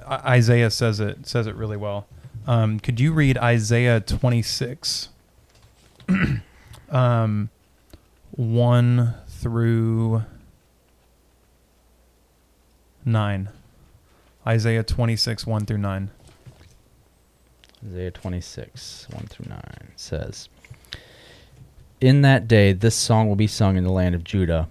Isaiah says it says it really well. Um, could you read Isaiah 26, um, one through nine? Isaiah 26, 1 through 9. Isaiah 26, 1 through 9 says, In that day this song will be sung in the land of Judah.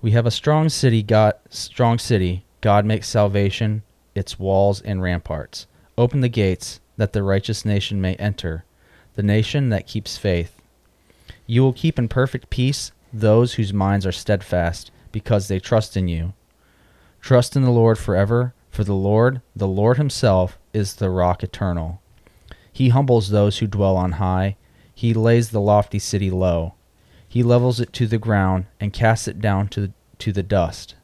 We have a strong city, God, strong city. God makes salvation, its walls and ramparts. Open the gates, that the righteous nation may enter, the nation that keeps faith. You will keep in perfect peace those whose minds are steadfast, because they trust in you. Trust in the Lord forever, for the Lord, the Lord Himself, is the rock eternal. He humbles those who dwell on high. He lays the lofty city low. He levels it to the ground and casts it down to, to the dust.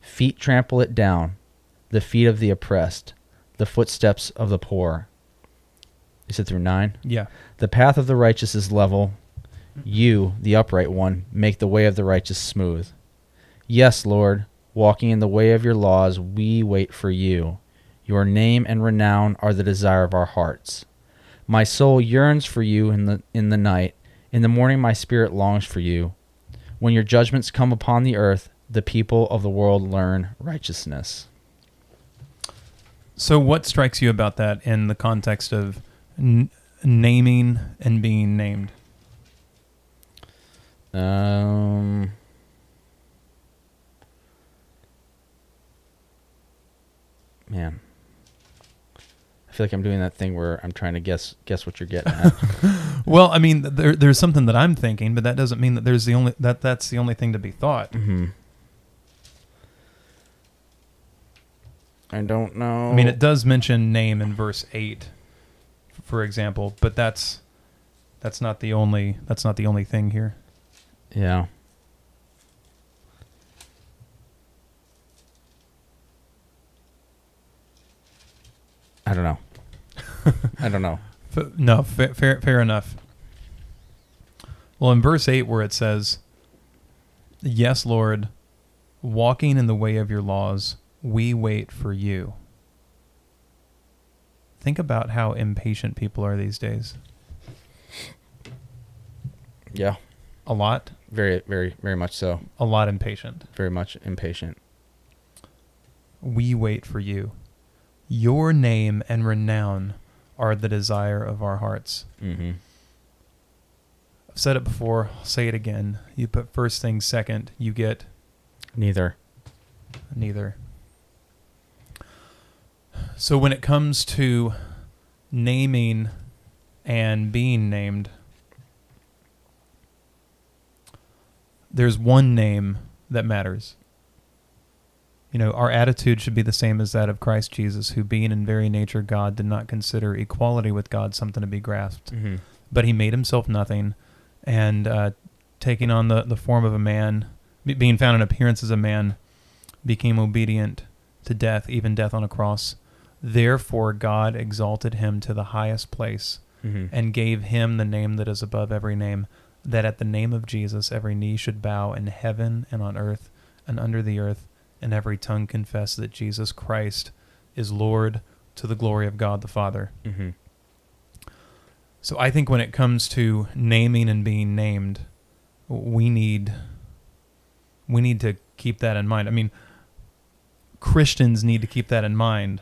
Feet trample it down, the feet of the oppressed, the footsteps of the poor. Is it through nine? Yeah. The path of the righteous is level. You, the upright one, make the way of the righteous smooth. Yes, Lord, walking in the way of your laws, we wait for you. Your name and renown are the desire of our hearts. My soul yearns for you in the in the night. In the morning my spirit longs for you. When your judgments come upon the earth, the people of the world learn righteousness. So, what strikes you about that in the context of n- naming and being named? Um Man. I feel like I'm doing that thing where I'm trying to guess guess what you're getting at. Well, I mean, there, there's something that I'm thinking, but that doesn't mean that there's the only that that's the only thing to be thought. hmm I don't know. I mean, it does mention name in verse eight, for example, but that's that's not the only that's not the only thing here. Yeah. I don't know. I don't know. F- no, fa- fair fair enough. Well, in verse eight, where it says, "Yes, Lord, walking in the way of your laws, we wait for you." Think about how impatient people are these days. Yeah. A lot, Very, very, very much so. a lot impatient. Very much impatient. We wait for you. Your name and renown are the desire of our hearts. Mm-hmm. I've said it before, I'll say it again. You put first things second, you get Neither. neither. So when it comes to naming and being named, there's one name that matters. You know, our attitude should be the same as that of Christ Jesus, who, being in very nature God, did not consider equality with God something to be grasped, Mm-hmm. but he made himself nothing, and uh, taking on the, the form of a man, be- being found in appearance as a man, became obedient to death, even death on a cross. Therefore, God exalted him to the highest place Mm-hmm. and gave him the name that is above every name, that at the name of Jesus every knee should bow in heaven and on earth and under the earth, and every tongue confess that Jesus Christ is Lord to the glory of God the Father. Mm-hmm. So I think when it comes to naming and being named, we need we need to keep that in mind. I mean, Christians need to keep that in mind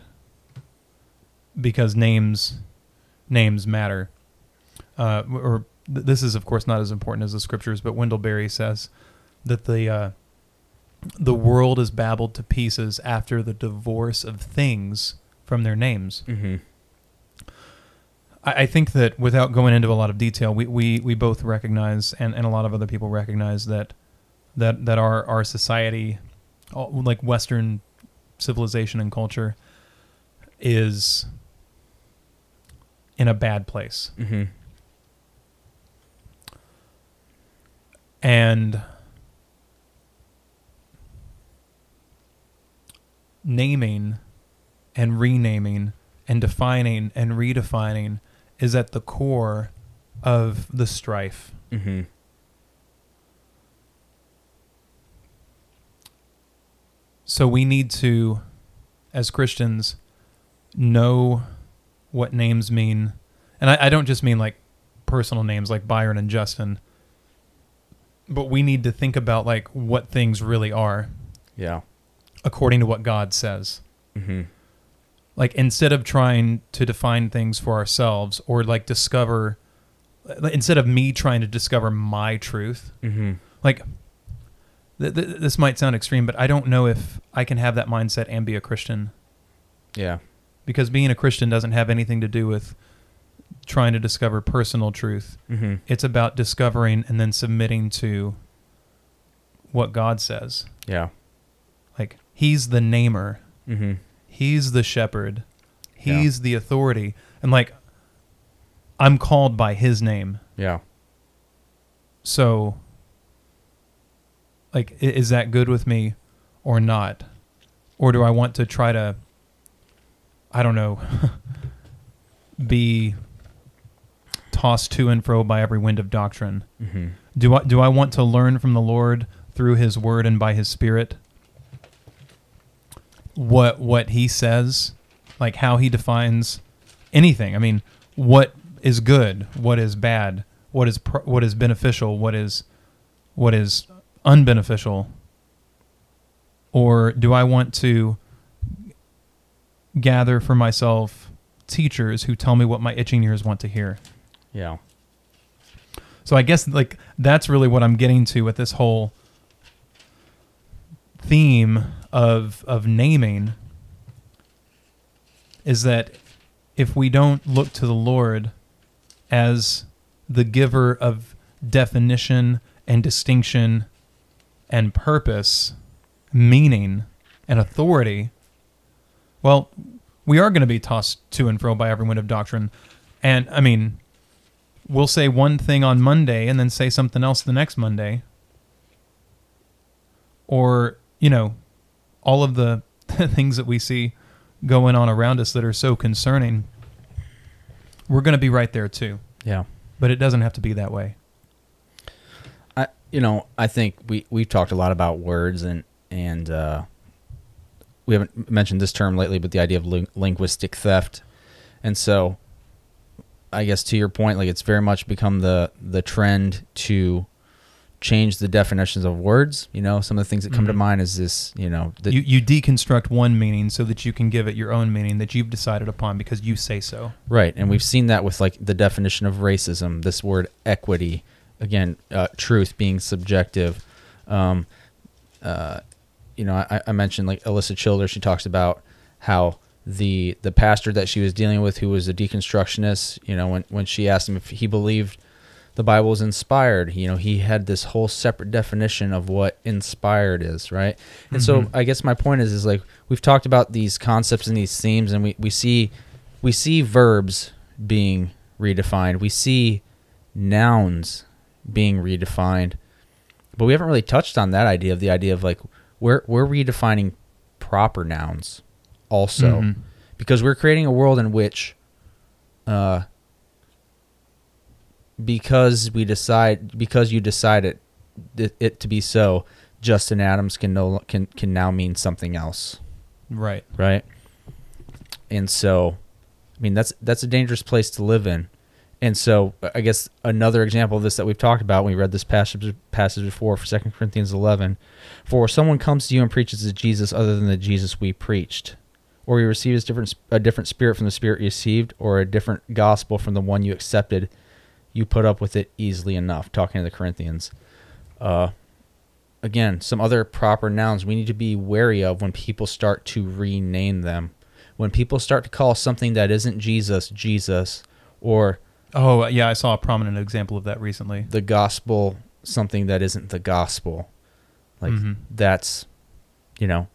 because names names matter. Uh, or th- this is of course not as important as the scriptures, but Wendell Berry says that the uh, the world is babbled to pieces after the divorce of things from their names. Mm-hmm. I, I think that without going into a lot of detail, we, we, we both recognize, and, and a lot of other people recognize that that that our our society, like Western civilization and culture, is in a bad place, Mm-hmm. and naming and renaming and defining and redefining is at the core of the strife. Mm-hmm. So we need to, as Christians, know what names mean. And I, I don't just mean like personal names like Byron and Justin, but we need to think about like what things really are Yeah. According to what God says. Mm-hmm. like instead of trying to define things for ourselves or like discover instead of me trying to discover my truth Mm-hmm. like th- th- this might sound extreme but i don't know if i can have that mindset and be a christian Yeah. because being a christian doesn't have anything to do with trying to discover personal truth Mm-hmm. it's about discovering and then submitting to what god says Yeah. He's the namer Mm-hmm. He's the shepherd. Yeah. He's the authority. And like I'm called by his name. Yeah. So like is that good with me or not? Or do I want to try to I don't know be tossed to and fro by every wind of doctrine? Mm-hmm. Do I do I want to learn from the Lord through his word and by his spirit what what he says, like how he defines anything. I mean, what is good, what is bad, what is pro- what is beneficial, what is what is unbeneficial? Or do I want to gather for myself teachers who tell me what my itching ears want to hear? Yeah. So I guess like that's really what I'm getting to with this whole theme of of naming is that if we don't look to the Lord as the giver of definition and distinction and purpose, meaning and authority, well, we are going to be tossed to and fro by every wind of doctrine. And I mean, we'll say one thing on Monday and then say something else the next Monday. Or, you know, all of the things that we see going on around us that are so concerning, we're going to be right there too. Yeah. But it doesn't have to be that way. I you know I think we we've talked a lot about words and and uh, we haven't mentioned this term lately, but the idea of lin- linguistic theft, and so I guess to your point, like it's very much become the the trend to change the definitions of words. You know, some of the things that come to Mhm. mind is this. You know, the, you, you deconstruct one meaning so that you can give it your own meaning that you've decided upon because you say so. Right, and we've seen that with like the definition of racism. This word equity, again, uh, truth being subjective. Um, uh, you know, I, I mentioned like Alisa Childers. She talks about how the the pastor that she was dealing with, who was a deconstructionist, you know, when when she asked him if he believed the Bible is inspired. You know, he had this whole separate definition of what inspired is, right? And so Mhm. I guess my point is is like we've talked about these concepts and these themes and we, we see we see verbs being redefined. We see nouns being redefined. But we haven't really touched on that idea of the idea of like we're we're redefining proper nouns also Mhm. because we're creating a world in which uh because we decide because you decide it it, it to be so Justin Adams can no can can now mean something else. Right. right? And so I mean that's that's a dangerous place to live in. And so I guess another example of this that we've talked about we read this passage passage before for 2 Corinthians 11 for someone comes to you and preaches a Jesus other than the Jesus we preached or you receive a different a different spirit from the spirit you received or a different gospel from the one you accepted you put up with it easily enough talking to the Corinthians uh again some other proper nouns we need to be wary of when people start to rename them when people start to call something that isn't Jesus Jesus or Oh yeah, I saw a prominent example of that recently. the gospel something that isn't the gospel like Mhm. that's you know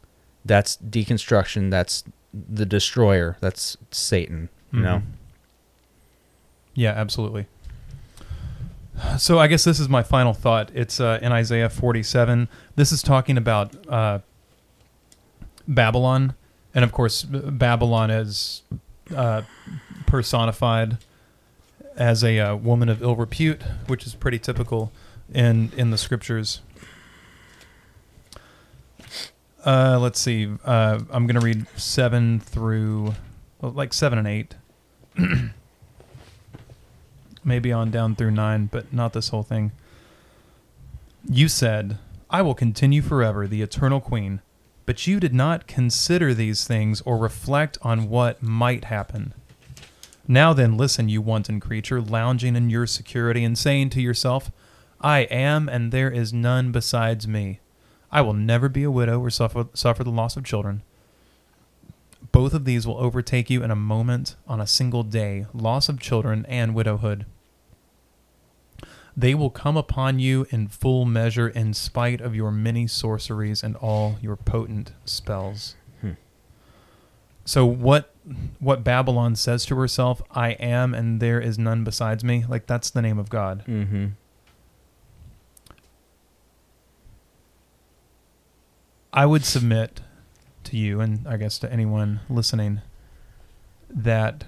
that's deconstruction that's the destroyer that's satan you know Mhm. Yeah, absolutely. So I guess this is my final thought. It's uh, in Isaiah 47. This is talking about uh, Babylon, and of course, Babylon is uh, personified as a uh, woman of ill repute, which is pretty typical in in the scriptures. Uh, let's see. Uh, I'm going to read seven through, well, like seven and eight. Maybe on down through nine, but not this whole thing. You said, I will continue forever, the eternal queen. But you did not consider these things or reflect on what might happen. Now then, listen, you wanton creature, lounging in your security and saying to yourself, I am, and there is none besides me. I will never be a widow or suffer, suffer the loss of children. Both of these will overtake you in a moment, on a single day loss of children and widowhood. They will come upon you in full measure in spite of your many sorceries and all your potent spells. Hmm. So what what Babylon says to herself, I am and there is none besides me, like that's the name of God. mm-hmm I would submit to you and I guess to anyone listening that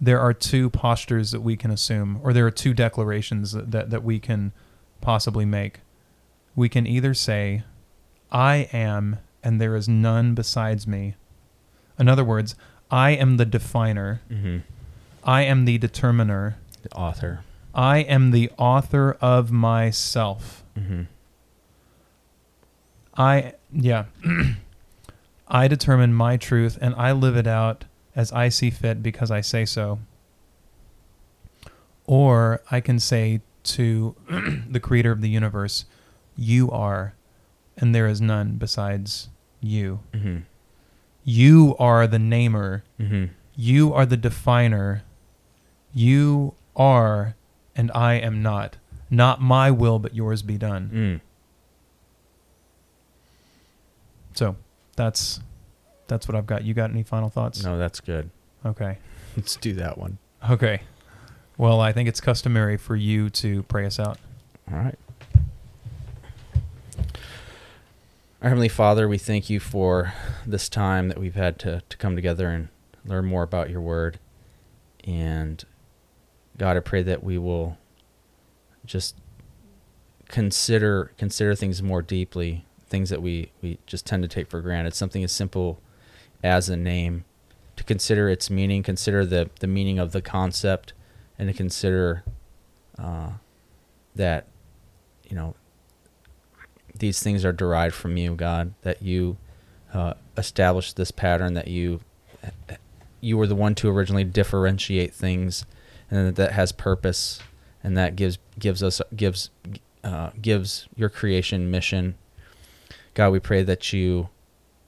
there are two postures that we can assume, or there are two declarations that, that, that we can possibly make. We can either say, I am, and there is none besides me. In other words, I am the definer, mm-hmm I am the determiner, the author I am the author of myself. mm-hmm I yeah. I determine my truth and I live it out as I see fit because I say so. Or I can say to the creator of the universe, you are and there is none besides you. mm-hmm You are the namer. mm-hmm You are the definer. You are and I am not. Not my will but yours be done. mm. So that's that's what I've got. You got any final thoughts? no that's good Okay. let's do that one Okay. Well, I think it's customary for you to pray us out. All right. Our Heavenly Father, we thank you for this time that we've had to, to come together and learn more about your word. And God, I pray that we will just consider consider things more deeply, things that we, we just tend to take for granted. Something as simple as a name, to consider its meaning, consider the, the meaning of the concept, and to consider uh, that you know these things are derived from you god that you uh, established this pattern that you you were the one to originally differentiate things and that, that has purpose and that gives gives us gives uh, gives your creation mission. God we pray that you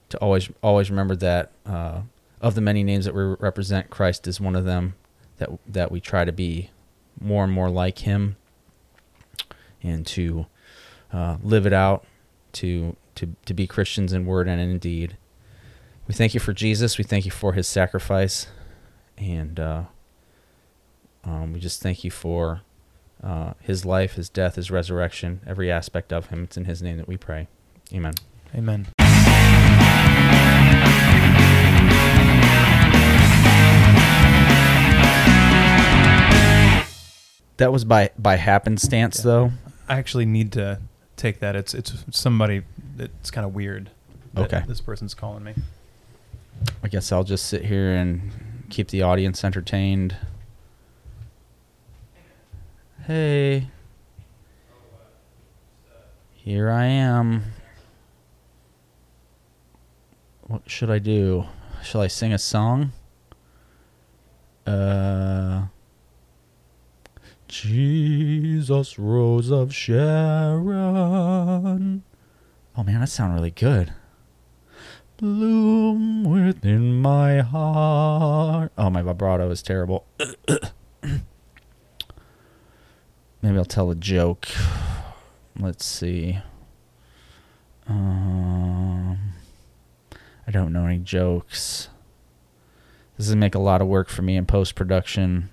to always always remember that uh, of the many names that we represent christ is one of them that that we try to be more and more like him and to uh, live it out, to to to be Christians in word and in deed. We thank you for Jesus. We thank you for His sacrifice, and uh, um, we just thank you for uh, His life, His death, His resurrection, every aspect of Him. It's in His name that we pray. Amen. Amen. That was by by happenstance, Yeah. though. I actually need to take that. It's it's somebody that's kind of weird. that Okay. This person's calling me. I guess I'll just sit here and keep the audience entertained. Hey. Here I am. What should I do? Shall I sing a song? Uh Jesus Rose of Sharon. Oh man, that sounds really good bloom within my heart. Oh, my vibrato is terrible. Maybe I'll tell a joke. Let's see. Um, I don't know any jokes. This is make a lot of work for me in post production.